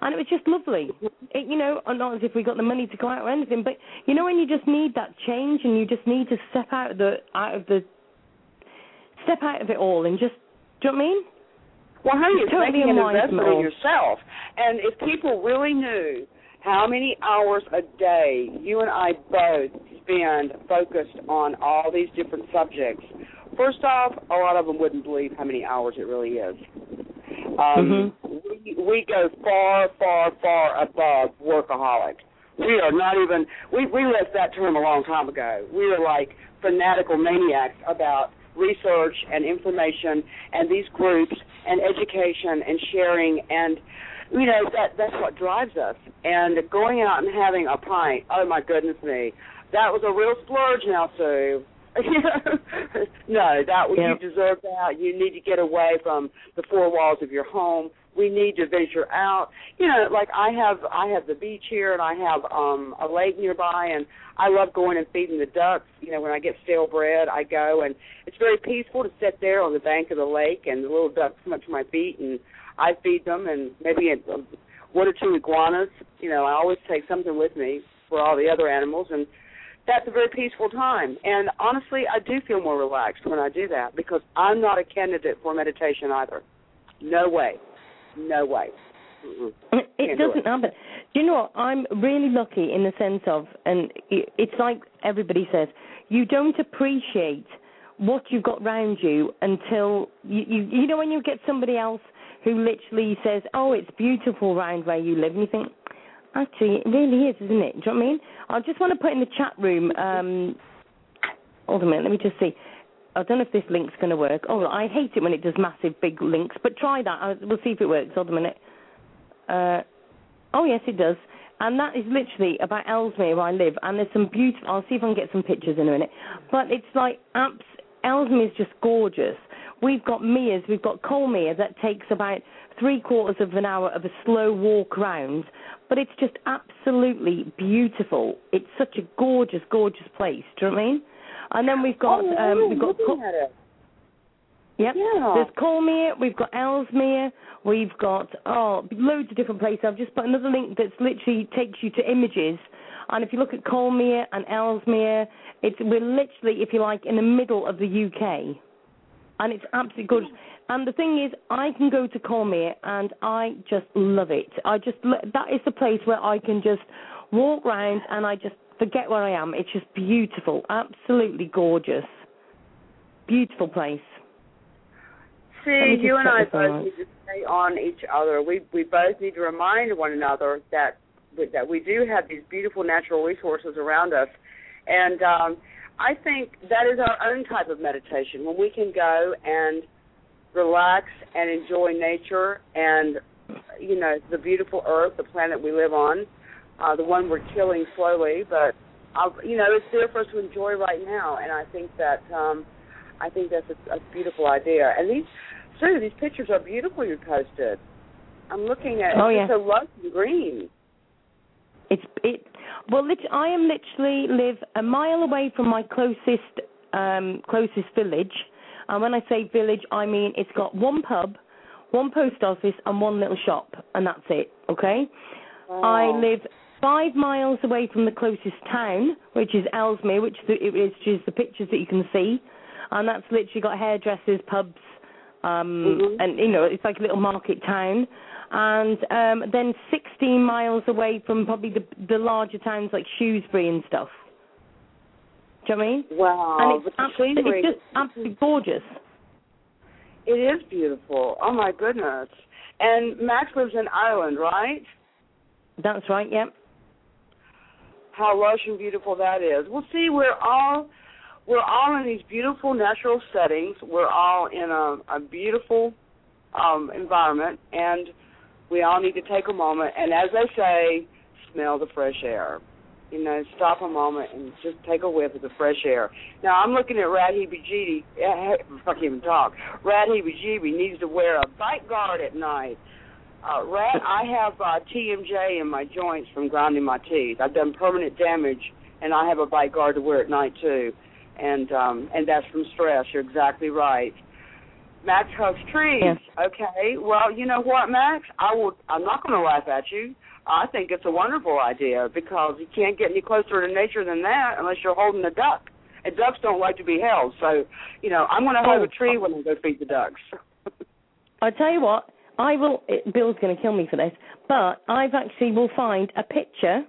And it was just lovely. It, you know, not as if we got the money to go out or anything, but you know when you just need that change and you just need to step out of the out of the step out of it all and just do you know what I mean? Well, honey, it's totally making an investment in yourself. And if people really knew how many hours a day you and I both spend focused on all these different subjects. First off, a lot of them wouldn't believe how many hours it really is. Um, mm-hmm. we, we go far, far, far above workaholic. We are not even. We we left that term a long time ago. We are like fanatical maniacs about research and information and these groups and education and sharing and you know that that's what drives us. And going out and having a pint, oh my goodness me, that was a real splurge now, Sue. (laughs) no, that yep. you deserve that. You need to get away from the four walls of your home. We need to venture out. You know, like I have I have the beach here and I have um a lake nearby and I love going and feeding the ducks. You know, when I get stale bread, I go and it's very peaceful to sit there on the bank of the lake and the little ducks come up to my feet and I feed them, and maybe a, one or two iguanas. You know, I always take something with me for all the other animals, and that's a very peaceful time. And honestly, I do feel more relaxed when I do that because I'm not a candidate for meditation either. No way, no way. It doesn't do it. happen. Do you know what? I'm really lucky in the sense of, and it's like everybody says, you don't appreciate what you've got round you until you, you, you know, when you get somebody else who literally says, "Oh, it's beautiful round where you live," and you think, actually, it really is, isn't it? Do you know what I mean? I just want to put in the chat room. Um, hold a minute, let me just see. I don't know if this link's going to work. Oh, I hate it when it does massive big links, but try that. We'll see if it works. Hold a minute. Uh, oh, yes, it does. And that is literally about Ellesmere, where I live. And there's some beautiful. I'll see if I can get some pictures in a minute. But it's like abs- Ellesmere is just gorgeous. We've got Mears, we've got Colemere that takes about three quarters of an hour of a slow walk round, but it's just absolutely beautiful. It's such a gorgeous, gorgeous place. Do you know what I mean? And then we've got oh, um, we've got Yep. Yeah. There's Colemere, we've got Ellesmere, we've got oh loads of different places. I've just put another link that literally takes you to images. And if you look at Colemere and Ellesmere, it's we're literally, if you like, in the middle of the UK and it's absolutely gorgeous. And the thing is, I can go to Colemere and I just love it. I just that is the place where I can just walk around and I just forget where I am. It's just beautiful, absolutely gorgeous, beautiful place. See, you and I both need to stay on each other. We we both need to remind one another that that we do have these beautiful natural resources around us, and um, I think that is our own type of meditation when we can go and relax and enjoy nature and you know the beautiful earth, the planet we live on, uh, the one we're killing slowly, but uh, you know it's there for us to enjoy right now. And I think that um, I think that's a, a beautiful idea. And these, Sue, these pictures are beautiful you posted. I'm looking at oh, yeah. it's so lush and green. It's it. Well, lit- I am literally live a mile away from my closest um closest village, and when I say village, I mean it's got one pub, one post office, and one little shop, and that's it. Okay. I live five miles away from the closest town, which is Ellesmere, which the, it is just the pictures that you can see, and that's literally got hairdressers, pubs, um, Mhm. and you know it's like a little market town. And um, then 16 miles away from probably the the larger towns like Shrewsbury and stuff. Do you know what I mean? Wow. and it's, but the abs- scenery, it's just absolutely gorgeous. it is beautiful. Oh my goodness. And Max lives in Ireland, right? That's right. Yep. How lush and beautiful that is. Well, see, we're all we're all in these beautiful natural settings. We're all in a, a beautiful um, environment, and we all need to take a moment and, as they say, smell the fresh air. You know, stop a moment and just take a whiff of the fresh air. Now, I'm looking at Rad Heebie Jeebie. I can't even talk. Rad Heebie Jeebie needs to wear a bite guard at night. Uh, Rad, I have uh, TMJ in my joints from grinding my teeth. I've done permanent damage, and I have a bite guard to wear at night too, and um, and that's from stress. You're exactly right. Max hugs trees. Yes. Okay. Well, you know what, Max? I will. I'm not going to laugh at you. I think it's a wonderful idea because you can't get any closer to nature than that unless you're holding a duck. And ducks don't like to be held. So, you know, I'm going to hug Oh. a tree when I go feed the ducks. I tell you what, I will. Bill's going to kill me for this, but I've actually will find a picture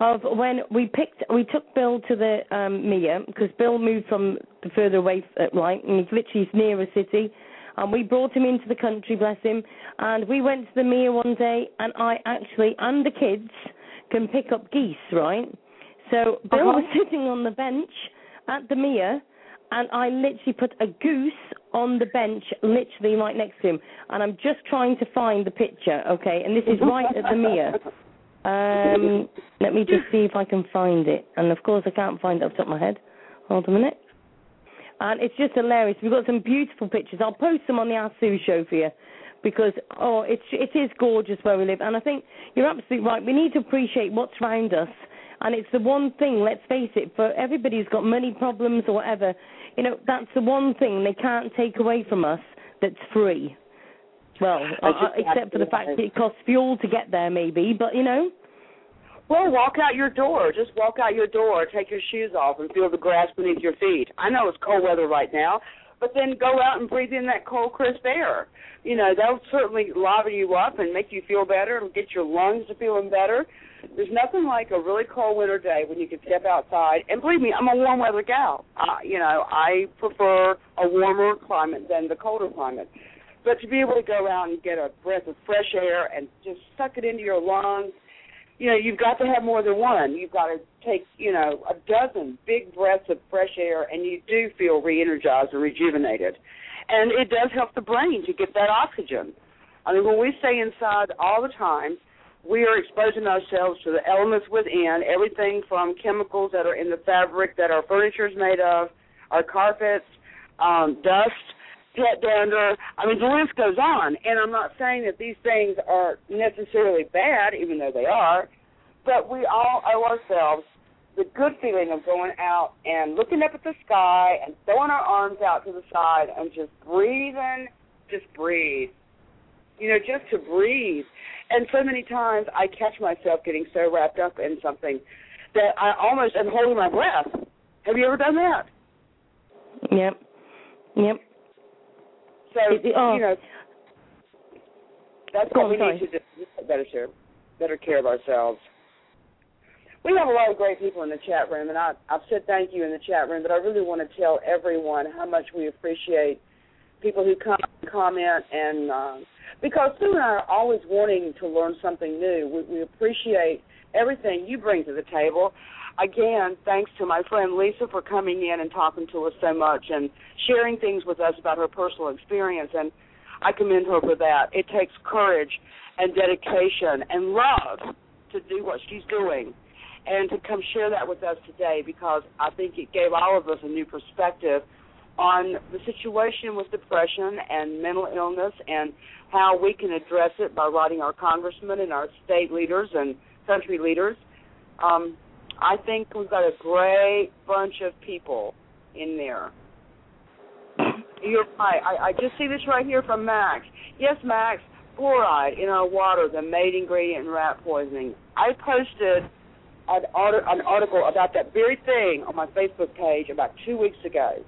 of when we picked. We took Bill to the um, Mere because Bill moved from further away, uh, right, and he's literally near a city. And we brought him into the country, bless him. And we went to the Mere one day, and I actually and the kids can pick up geese, right? So Bill Uh-huh. was (laughs) sitting on the bench at the Mere, and I literally put a goose on the bench, literally right next to him. And I'm just trying to find the picture, okay? And this is right at the mirror. Um, let me just see if I can find it. And of course, I can't find it off the top of my head. Hold a minute. And it's just hilarious. We've got some beautiful pictures. I'll post them on the Ask Sue show for you because oh, it's it is gorgeous where we live. And I think you're absolutely right. We need to appreciate what's around us. And it's the one thing. Let's face it. For everybody who's got money problems or whatever, you know, that's the one thing they can't take away from us that's free. Well, uh, except for the fact that it costs fuel to get there, maybe. But you know, Well, walk out your door. Just walk out your door, take your shoes off, and feel the grass beneath your feet. I know it's cold weather right now, but then go out and breathe in that cold, crisp air. You know, that'll certainly liven you up and make you feel better and get your lungs to feeling better. There's nothing like a really cold winter day when you can step outside. And believe me, I'm a warm weather gal. Uh, you know, I prefer a warmer climate than the colder climate. But to be able to go out and get a breath of fresh air and just suck it into your lungs, you know, you've got to have more than one. You've got to take, you know, a dozen big breaths of fresh air, and you do feel re-energized and rejuvenated. And it does help the brain to get that oxygen. I mean, when we stay inside all the time, we are exposing ourselves to the elements within, everything from chemicals that are in the fabric that our furniture is made of, our carpets, um, dust, pet dander. I mean, the list goes on. And I'm not saying that these things are necessarily bad, even though they are, but we all owe ourselves the good feeling of going out and looking up at the sky and throwing our arms out to the side and just breathing, just breathe. You know, just to breathe. And so many times I catch myself getting so wrapped up in something that I almost am holding my breath. Have you ever done that? yep, yep. So It- oh. you know, that's what on, we sorry. need to do. Just better care, better care of ourselves. We have a lot of great people in the chat room, and I, I've said thank you in the chat room, but I really want to tell everyone how much we appreciate people who come and comment, and uh, because Sue and I are always wanting to learn something new. We, we appreciate everything you bring to the table. Again, thanks to my friend Lisa for coming in and talking to us so much and sharing things with us about her personal experience, and I commend her for that. It takes courage and dedication and love to do what she's doing and to come share that with us today because I think it gave all of us a new perspective on the situation with depression and mental illness and how we can address it by writing our congressmen and our state leaders and country leaders Um, I think we've got a great bunch of people in there. (coughs) You're right. I, I just see this right here from Max. Yes, Max, fluoride in our water, the main ingredient in rat poisoning. I posted an, an article about that very thing on my Facebook page about two weeks ago.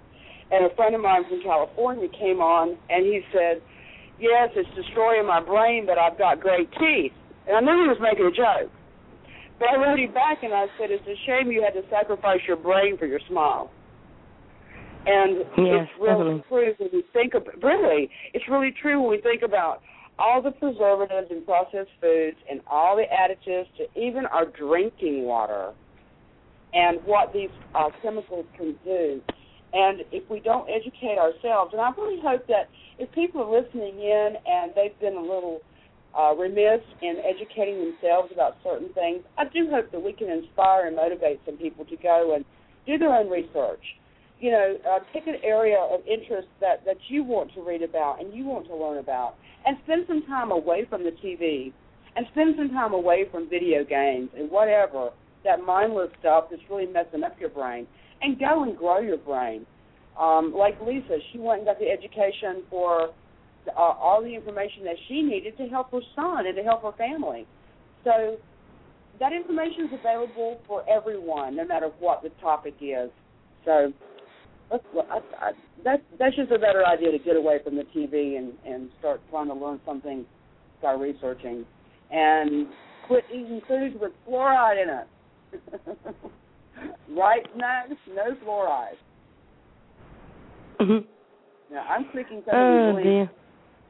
And a friend of mine from California came on and he said, Yes, it's destroying my brain, but I've got great teeth. And I knew he was making a joke. But I wrote him back and I said, It's a shame you had to sacrifice your brain for your smile. And yes, it's really definitely. true when we think about really, it's really true when we think about all the preservatives and processed foods and all the additives to even our drinking water and what these uh, chemicals can do. And if we don't educate ourselves, and I really hope that if people are listening in and they've been a little uh, remiss in educating themselves about certain things, I do hope that we can inspire and motivate some people to go and do their own research. You know, uh, pick an area of interest that that you want to read about and you want to learn about, and spend some time away from the TV, and spend some time away from video games and whatever that mindless stuff that's really messing up your brain, and go and grow your brain. Um, like Lisa, she went and got the education for uh, all the information that she needed to help her son and to help her family. So that information is available for everyone, no matter what the topic is. So let's, that's just a better idea to get away from the TV and, and start trying to learn something, start researching, and quit eating foods with fluoride in it. (laughs) right, Max? No fluoride. Mm-hmm. Now I'm clicking some Oh of these links.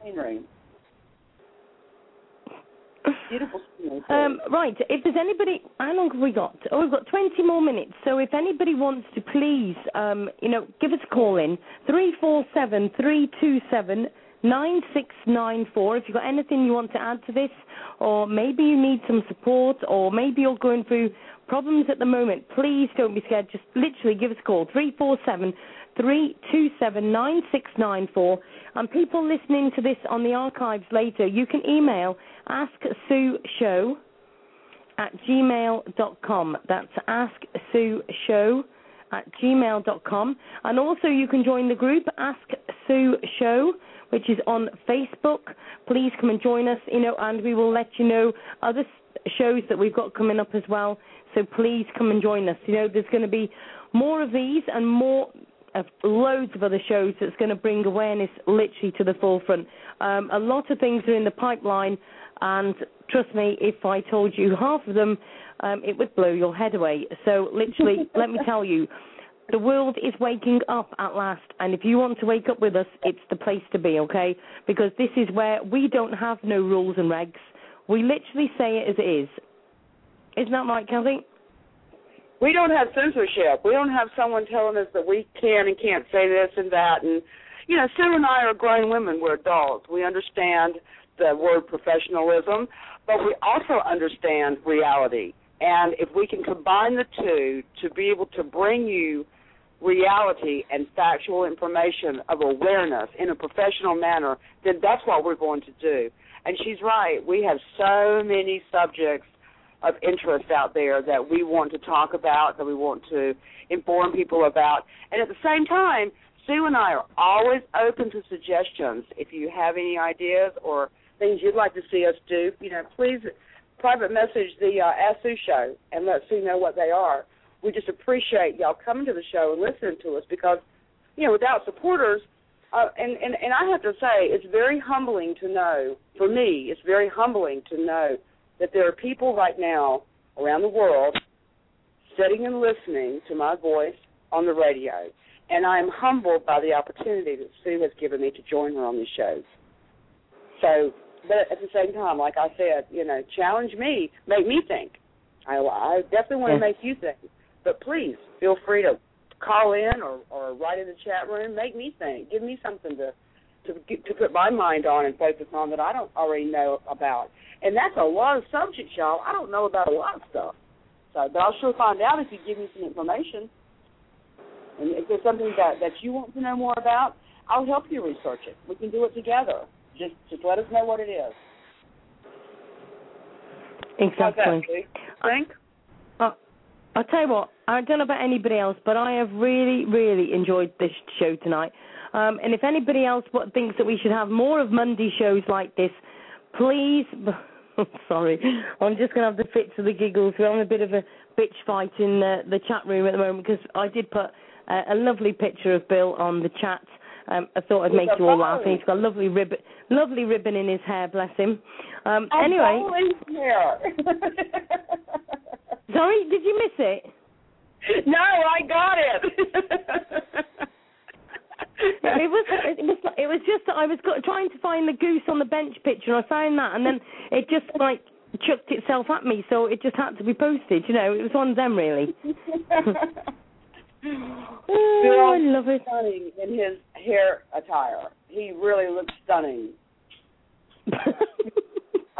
Scenery. Beautiful scenery. Um, right, if there's anybody, how long have we got? Oh, we've got 20 more minutes. So if anybody wants to please, um, you know, give us a call in, 347 327 9694. If you've got anything you want to add to this, or maybe you need some support, or maybe you're going through problems at the moment, please don't be scared. Just literally give us a call, 347 327 9694. And people listening to this on the archives later, you can email Ask Sue Show at gmail.com. That's Ask Sue Show at gmail.com. And also you can join the group Ask Sue Show, which is on Facebook. Please come and join us, you know, and we will let you know other shows that we've got coming up as well. So please come and join us. You know, there's going to be more of these and more of loads of other shows that's going to bring awareness literally to the forefront. Um, a lot of things are in the pipeline, and trust me, if I told you (laughs) half of them, um, it would blow your head away. So, literally, (laughs) let me tell you, the world is waking up at last, and if you want to wake up with us, it's the place to be, okay? Because this is where we don't have no rules and regs. We literally say it as it is. Isn't that right, Cathy? we don't have censorship. We don't have someone telling us that we can and can't say this and that. And you know, Sue and I are grown women. We're adults. We understand the word professionalism, but we also understand reality. And if we can combine the two to be able to bring you reality and factual information of awareness in a professional manner, then that's what we're going to do. And she's right. We have so many subjects of interest out there that we want to talk about, that we want to inform people about. And at the same time, Sue and I are always open to suggestions. If you have any ideas or things you'd like to see us do, you know, please private message the uh, Ask Sue show and let Sue know what they are. We just appreciate y'all coming to the show and listening to us because, you know, without supporters, uh, and, and, and I have to say, it's very humbling to know, for me, it's very humbling to know that there are people right now around the world sitting and listening to my voice on the radio. And I am humbled by the opportunity that Sue has given me to join her on these shows. So, but at the same time, like I said, you know, challenge me, make me think. I, I definitely want to make you think. But please feel free to call in or, or write in the chat room. Make me think. Give me something to to get, to put my mind on and focus on that I don't already know about. And that's a lot of subjects, y'all. I don't know about a lot of stuff. So, but I'll sure find out if you give me some information. And if there's something that that you want to know more about, I'll help you research it. We can do it together. Just just let us know what it is. Exactly. Sue? Think? I'll tell you what, I don't know about anybody else, but I have really, really enjoyed this show tonight. Um, and if anybody else thinks that we should have more of Monday shows like this, please. (laughs) Sorry, I'm just going to have the fits of the giggles. We're having a bit of a bitch fight in the, the chat room at the moment because I did put uh, a lovely picture of Bill on the chat. Um, I thought I'd make you all laugh. And he's got a lovely ribbon, lovely ribbon in his hair. Bless him. Um, anyway. (laughs) Sorry, did you miss it? No, I got it. it was it was it was just that I was trying to find the goose on the bench picture. And I found that and then it just like chucked itself at me so it just had to be posted you know. It was one of them really. (laughs) Oh, I love it. stunning in his hair attire. He really looks stunning. (laughs)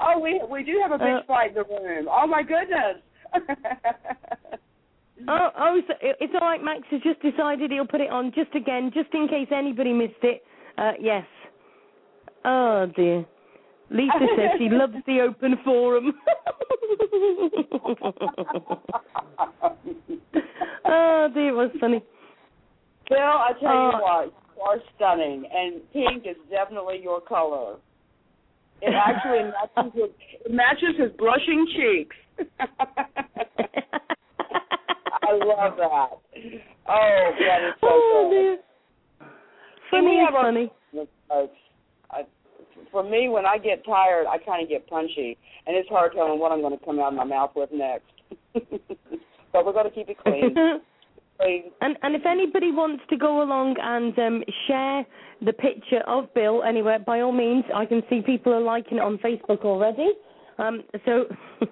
Oh we we do have a big uh, fight in the room. Oh my goodness (laughs) Oh, oh, so it's all right. Max has just decided he'll put it on just again, just in case anybody missed it. Uh, yes. Oh dear. Lisa (laughs) says she loves the open forum. (laughs) oh dear, it was funny. Bill, I tell uh, you what, you are stunning, and pink is definitely your color. It actually matches his, it matches his blushing cheeks. (laughs) I love that. Oh, that is so oh, good. Funny funny. For me, when I get tired, I kind of get punchy, and it's hard telling what I'm going to come out of my mouth with next. (laughs) but we're going to keep it clean. (laughs) And and if anybody wants to go along and um, share the picture of Bill anywhere, by all means, I can see people are liking it on Facebook already. Um, so (laughs)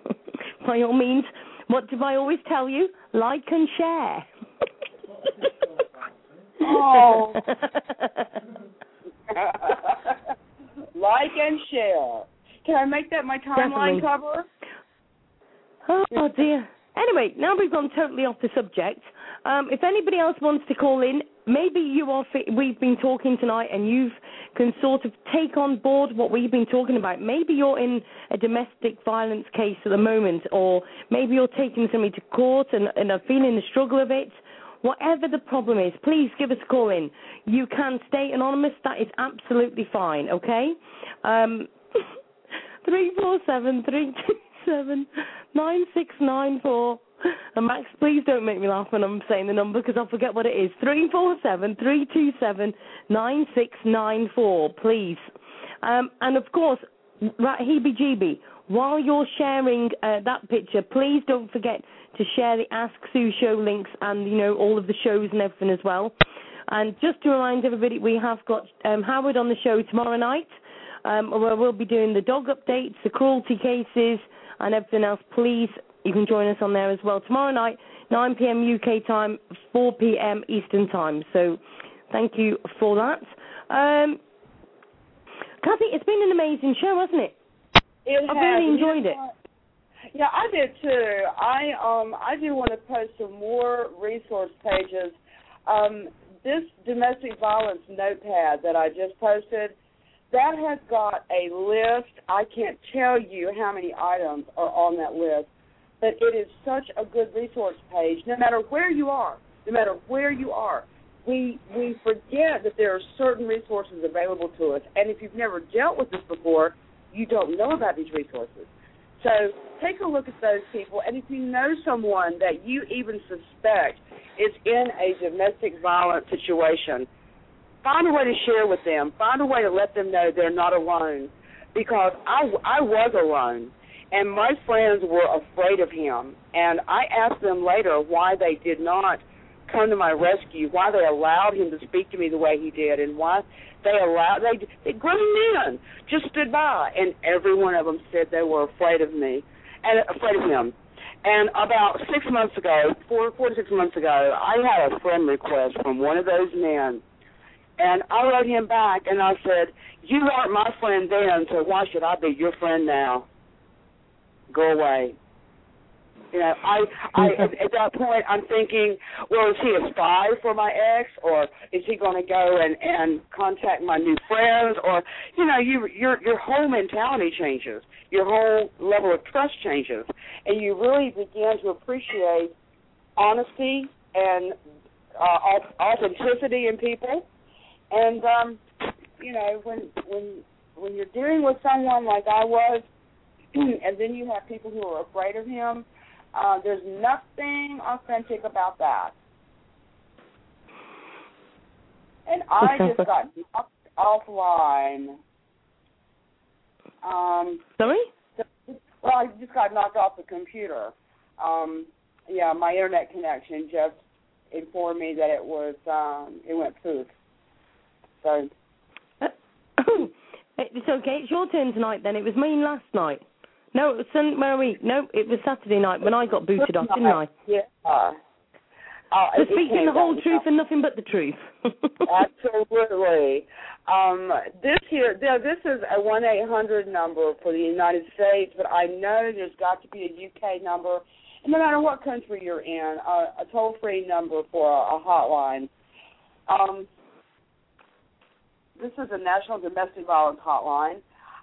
by all means, what do I always tell you? Like and share. oh. (laughs) like and share. Can I make that my timeline Definitely. cover? Oh dear. Anyway, now we've gone totally off the subject. Um, if anybody else wants to call in, maybe you are. Fi- we've been talking tonight, and you can sort of take on board what we've been talking about. Maybe you're in a domestic violence case at the moment, or maybe you're taking somebody to court and, and are feeling the struggle of it. Whatever the problem is, please give us a call in. You can stay anonymous. That is absolutely fine. Okay. Um, (laughs) three four seven three two seven nine six nine four. And Max, please don't make me laugh when I'm saying the number because I'll forget what it is. Three four seven three two seven nine six nine four. Please. Um, and of course, heebie-jeebie. While you're sharing uh, that picture, please don't forget to share the Ask Sue show links and you know all of the shows and everything as well. And just to remind everybody, we have got um, Howard on the show tomorrow night, um, where we'll be doing the dog updates, the cruelty cases, and everything else. Please you can join us on there as well tomorrow night, 9 p.m. UK time, 4 p.m. Eastern time. So thank you for that. Um, Cathy, it's been an amazing show, hasn't it? It I've really enjoyed it. Yeah, I did too. I um I do want to post some more resource pages. Um, this domestic violence notepad that I just posted, that has got a list. I can't tell you how many items are on that list but it is such a good resource page no matter where you are no matter where you are we we forget that there are certain resources available to us. And if you've never dealt with this before you don't know about these resources. So take a look at those people. And if you know someone that you even suspect is in a domestic violence situation find a way to share with them. Find a way to let them know they're not alone. Because i i was alone and my friends were afraid of him. And I asked them later why they did not come to my rescue, why they allowed him to speak to me the way he did, and why they allowed they they grown men just stood by, and every one of them said they were afraid of me and afraid of him. And about six months ago, four four to six months ago, I had a friend request from one of those men, and I wrote him back and I said, "You weren't my friend then, so why should I be your friend now?" Go away. You know, I, I (laughs) at that point I'm thinking, well, is he a spy for my ex, or is he going to go and and contact my new friends, or you know, you your your whole mentality changes, your whole level of trust changes, and you really begin to appreciate honesty and uh, authenticity in people. And um, you know, when when when you're dealing with someone like I was, and then you have people who are afraid of him, uh, there's nothing authentic about that. And I just got knocked offline. Um, Sorry? Well, I just got knocked off the computer. Um, yeah, my internet connection just informed me that it was um, it went poof. So. Uh, (coughs) it's okay. It's your turn tonight. Then it was me last night. No, it was Sunday. Where are we? No, it was Saturday night when I got booted off, didn't I? Yeah. Uh, uh, speaking the whole truth and nothing but the truth. Absolutely. Um, this here, now this is a one eight hundred number for the United States, but I know there's got to be a UK number, and no matter what country you're in, uh, a toll free number for a, a hotline. Um, this is a national domestic violence hotline.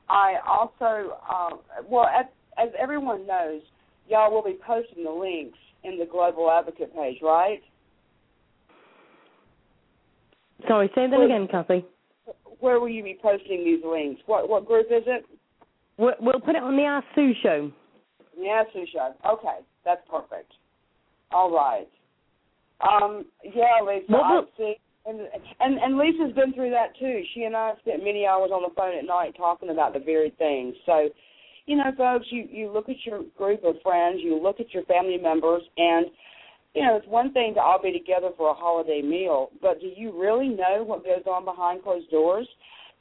I also, uh, well, as, as everyone knows, y'all will be posting the links in the Global Advocate page, right? Sorry, say that again, Cathy. Where will you be posting these links? What what group is it? We'll, we'll put it on the Ask Sue show. The Ask Sue show. Okay, that's perfect. All right. Um, yeah, Lisa, what I see. And, and and Lisa's been through that too. She and I spent many hours on the phone at night talking about the very things. So you know, folks, you you look at your group of friends, you look at your family members, and you know, it's one thing to all be together for a holiday meal, but do you really know what goes on behind closed doors?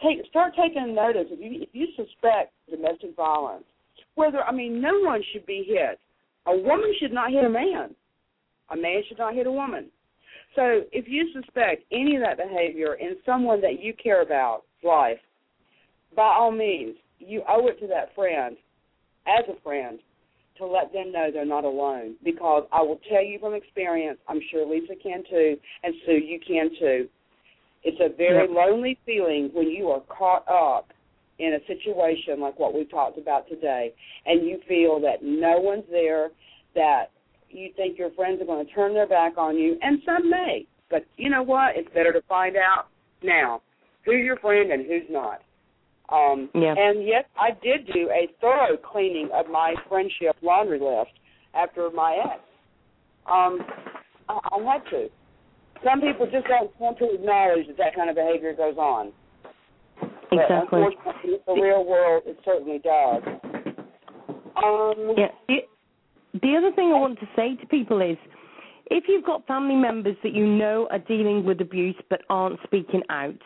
Take start taking notice if you if you suspect domestic violence. Whether I mean, no one should be hit. A woman should not hit a man. A man should not hit a woman. So if you suspect any of that behavior in someone that you care about life, by all means, you owe it to that friend, as a friend, to let them know they're not alone. Because I will tell you from experience, I'm sure Lisa can too, and Sue, you can too. It's a very yep. lonely feeling when you are caught up in a situation like what we've talked about today, and you feel that no one's there, that you think your friends are going to turn their back on you, and some may. But you know what? It's better to find out now who's your friend and who's not. Um, yeah. And yes, I did do a thorough cleaning of my friendship laundry list after my ex. Um, I, I had to. Some people just don't want to acknowledge that that kind of behavior goes on. Exactly. But unfortunately, in the real world, it certainly does. Um, yeah. The, the other thing I want to say to people is, if you've got family members that you know are dealing with abuse but aren't speaking out,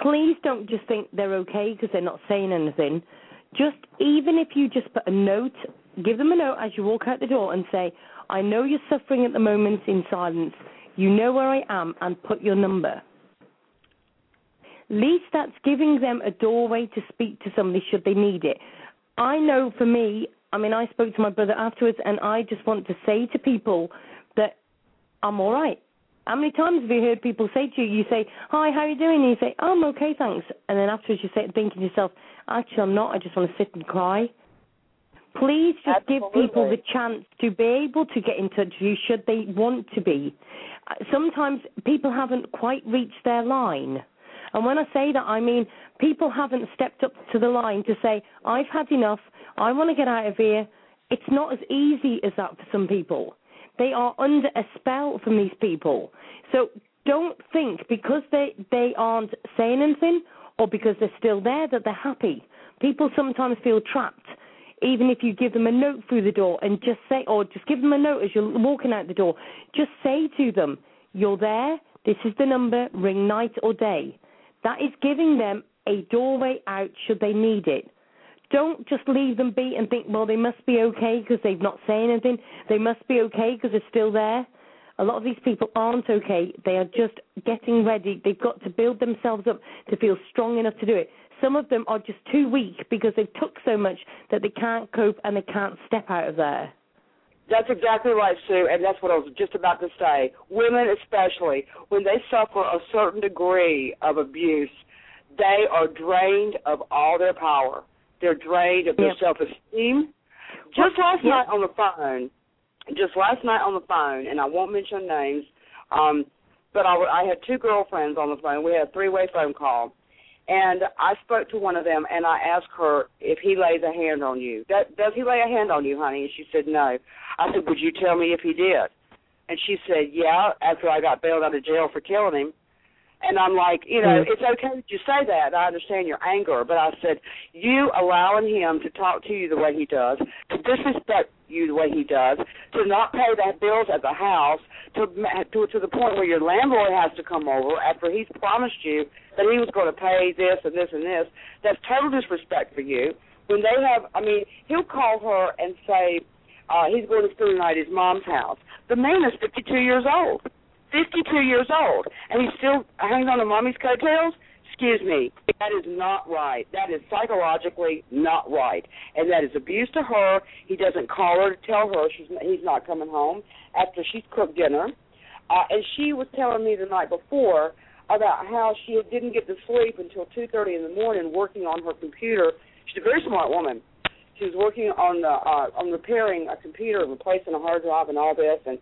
please don't just think they're okay because they're not saying anything. Just even if you just put a note, give them a note as you walk out the door and say, I know you're suffering at the moment in silence. You know where I am and put your number. At least that's giving them a doorway to speak to somebody should they need it. I know for me, I mean, I spoke to my brother afterwards, and I just want to say to people that I'm all right. How many times have you heard people say to you, you say, Hi, how are you doing? And you say, oh, I'm okay, thanks. And then afterwards you say, thinking to yourself, Actually, I'm not. I just want to sit and cry. Please just Absolutely. give people the chance to be able to get in touch with you should they want to be. Sometimes people haven't quite reached their line. And when I say that, I mean people haven't stepped up to the line to say, I've had enough, I want to get out of here. It's not as easy as that for some people. They are under a spell from these people. So don't think because they they aren't saying anything or because they're still there that they're happy. People sometimes feel trapped. Even if you give them a note through the door and just say, or just give them a note as you're walking out the door, just say to them, You're there, this is the number, ring night or day. That is giving them a doorway out should they need it. Don't just leave them be and think, well, they must be okay because they've not said anything. They must be okay because they're still there. A lot of these people aren't okay. They are just getting ready. They've got to build themselves up to feel strong enough to do it. Some of them are just too weak because they've took so much that they can't cope and they can't step out of there. That's exactly right, Sue, and that's what I was just about to say. Women, especially, when they suffer a certain degree of abuse, they are drained of all their power. They're drained of their yep. self esteem. Just last yep. night on the phone, just last night on the phone, and I won't mention names, um, but I, I had two girlfriends on the phone. We had a three-way phone call, and I spoke to one of them, and I asked her if he lays a hand on you. That, does he lay a hand on you, honey? And she said no. I said, would you tell me if he did? And she said, yeah. After I got bailed out of jail for killing him. And I'm like, you know, mm-hmm. it's okay that you say that. I understand your anger, but I said, you allowing him to talk to you the way he does, to disrespect you the way he does, to not pay the bills at the house, to to to the point where your landlord has to come over after he's promised you that he was going to pay this and this and this. That's total disrespect for you. When they have, I mean, he'll call her and say uh, he's going to spend the night at his mom's house. The man is 52 years old. 52 years old, and he's still hanging on to mommy's coattails. Excuse me, that is not right. That is psychologically not right, and that is abuse to her. He doesn't call her to tell her she's he's not coming home after she's cooked dinner, uh, and she was telling me the night before about how she didn't get to sleep until 2:30 in the morning working on her computer. She's a very smart woman. She was working on the uh, on repairing a computer, replacing a hard drive, and all this, and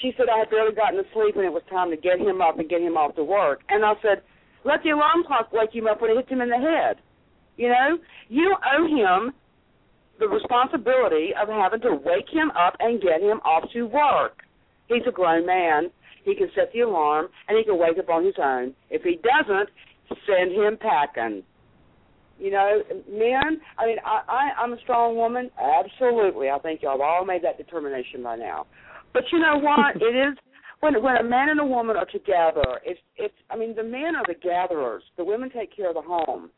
she said I had barely gotten to sleep and it was time to get him up and get him off to work. And I said, let the alarm clock wake him up when it hits him in the head. You know, you owe him the responsibility of having to wake him up and get him off to work. He's a grown man. He can set the alarm and he can wake up on his own. If he doesn't, send him packing. You know, men. I mean, I, I I'm a strong woman. Absolutely, I think y'all have all made that determination by now. But you know what? (laughs) it is when when a man and a woman are together. It's it's. I mean, the men are the gatherers. The women take care of the home.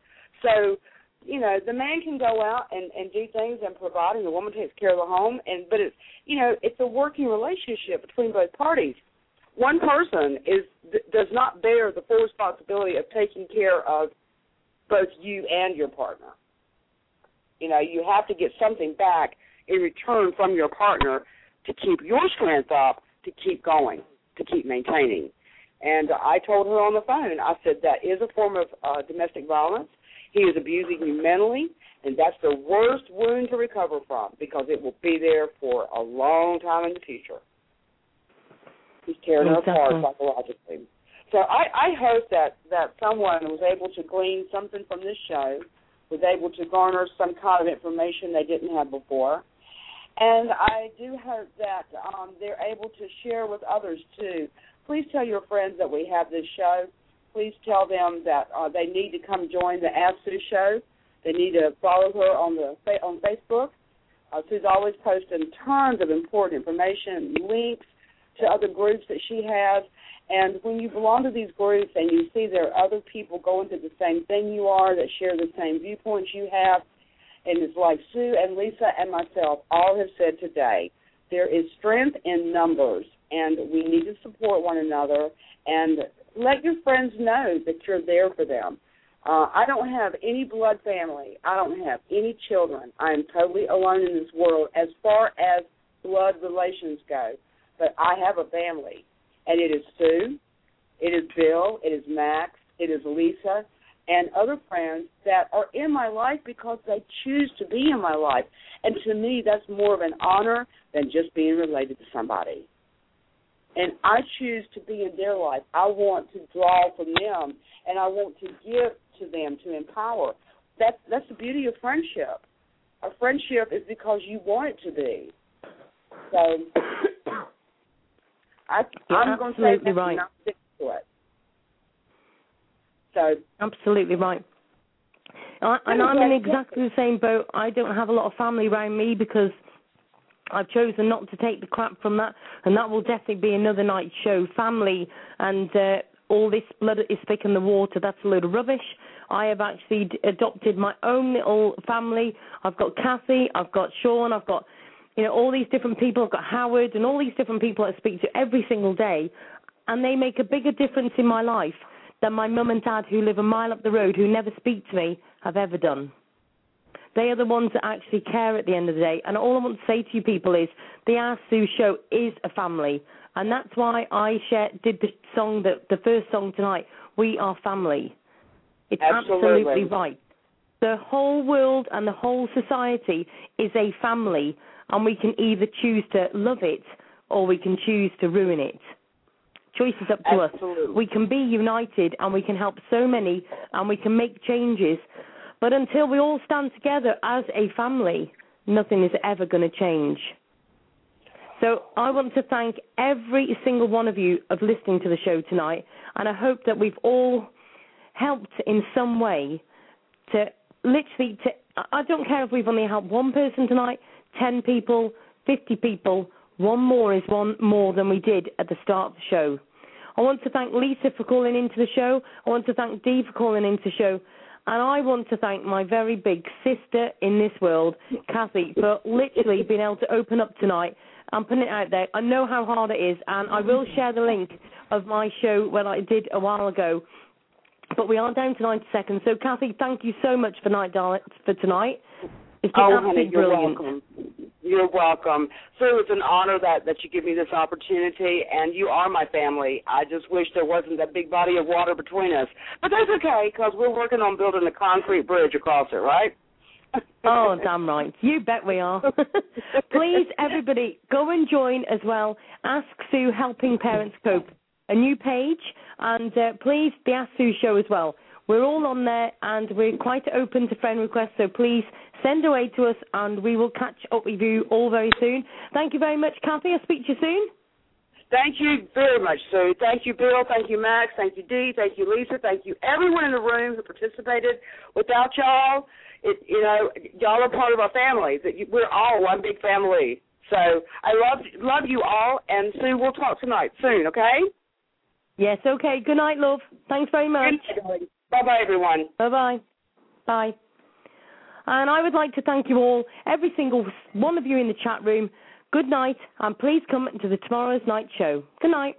So you know the man can go out and and do things and provide and the woman takes care of the home and but it's you know it's a working relationship between both parties one person is does not bear the full responsibility of taking care of both you and your partner you know you have to get something back in return from your partner to keep your strength up, to keep going, to keep maintaining. And I told her on the phone, I said, that is a form of uh, domestic violence. He is abusing you mentally, and that's the worst wound to recover from because it will be there for a long time in the future. He's tearing her apart psychologically. So I, I hope that, that someone was able to glean something from this show, was able to garner some kind of information they didn't have before, and I do hope that um, they're able to share with others too. Please tell your friends that we have this show. Please tell them that uh, they need to come join the Sue show. They need to follow her on the on Facebook. Uh, Sue's always posting tons of important information, links to other groups that she has. And when you belong to these groups and you see there are other people going through the same thing you are that share the same viewpoints you have, and it's like Sue and Lisa and myself all have said today, there is strength in numbers, and we need to support one another and let your friends know that you're there for them. Uh, I don't have any blood family. I don't have any children. I am totally alone in this world as far as blood relations go. But I have a family, and it is Sue, it is Bill, it is Max, it is Lisa, and other friends that are in my life because they choose to be in my life. And to me, that's more of an honor than just being related to somebody. And I choose to be in their life. I want to draw from them, and I want to give to them to empower. That's that's the beauty of friendship. A friendship is because you want it to be. So (coughs) I, I'm going to say that right. not stick to it. So absolutely right. I, and I'm in exactly the same boat. I don't have a lot of family around me because I've chosen not to take the crap from that, and that will definitely be another night show. Family and uh, all this blood is thick in the water. That's a load of rubbish. I have actually d- adopted my own little family. I've got Cathy, I've got Sean, I've got you know all these different people. I've got Howard and all these different people I speak to every single day, and they make a bigger difference in my life than my mum and dad who live a mile up the road who never speak to me have ever done. They are the ones that actually care at the end of the day. And all I want to say to you people is the Ask Sue show is a family. And that's why I share, did the song, the, the first song tonight, We Are Family. It's absolutely. absolutely right. The whole world and the whole society is a family. and we can either choose to love it or we can choose to ruin it. Choice is up to Absolutely. us. We can be united and we can help so many and we can make changes. But until we all stand together as a family, nothing is ever going to change. So I want to thank every single one of you of listening to the show tonight, and I hope that we've all helped in some way to literally to I don't care if we've only helped one person tonight, ten people, fifty people, one more is one more than we did at the start of the show. I want to thank Lisa for calling into the show. I want to thank Dee for calling into the show. And I want to thank my very big sister in this world, Cathy, for literally being able to open up tonight and putting it out there. I know how hard it is, and I will share the link of my show when I did a while ago. But we are down to 90 seconds. So, Cathy, thank you so much for, night, for tonight. It's oh, honey, you're brilliant. welcome. You're welcome. Sue, it's an honor that that you give me this opportunity, and you are my family. I just wish there wasn't that big body of water between us, but that's okay because we're working on building a concrete bridge across it, right? (laughs) Oh, damn right. You bet we are. (laughs) Please, everybody, go and join as well. Ask Sue Helping Parents Cope, a new page, and uh, please, the Ask Sue show as well. We're all on there, and we're quite open to friend requests, so please send away to us, and we will catch up with you all very soon. Thank you very much, Cathy. I'll speak to you soon. Thank you very much, Sue. Thank you, Bill. Thank you, Max. Thank you, Dee. Thank you, Lisa. Thank you, everyone in the room who participated. Without y'all, it, you know, y'all are part of our family. We're all one big family. So I love love you all, and Sue, we'll talk tonight soon. Okay? Yes. Okay. Good night, love. Thanks very much. Bye, bye, everyone. Bye bye. Bye. And I would like to thank you all, every single one of you in the chat room. Good night, and please come to the tomorrow's night show. Good night.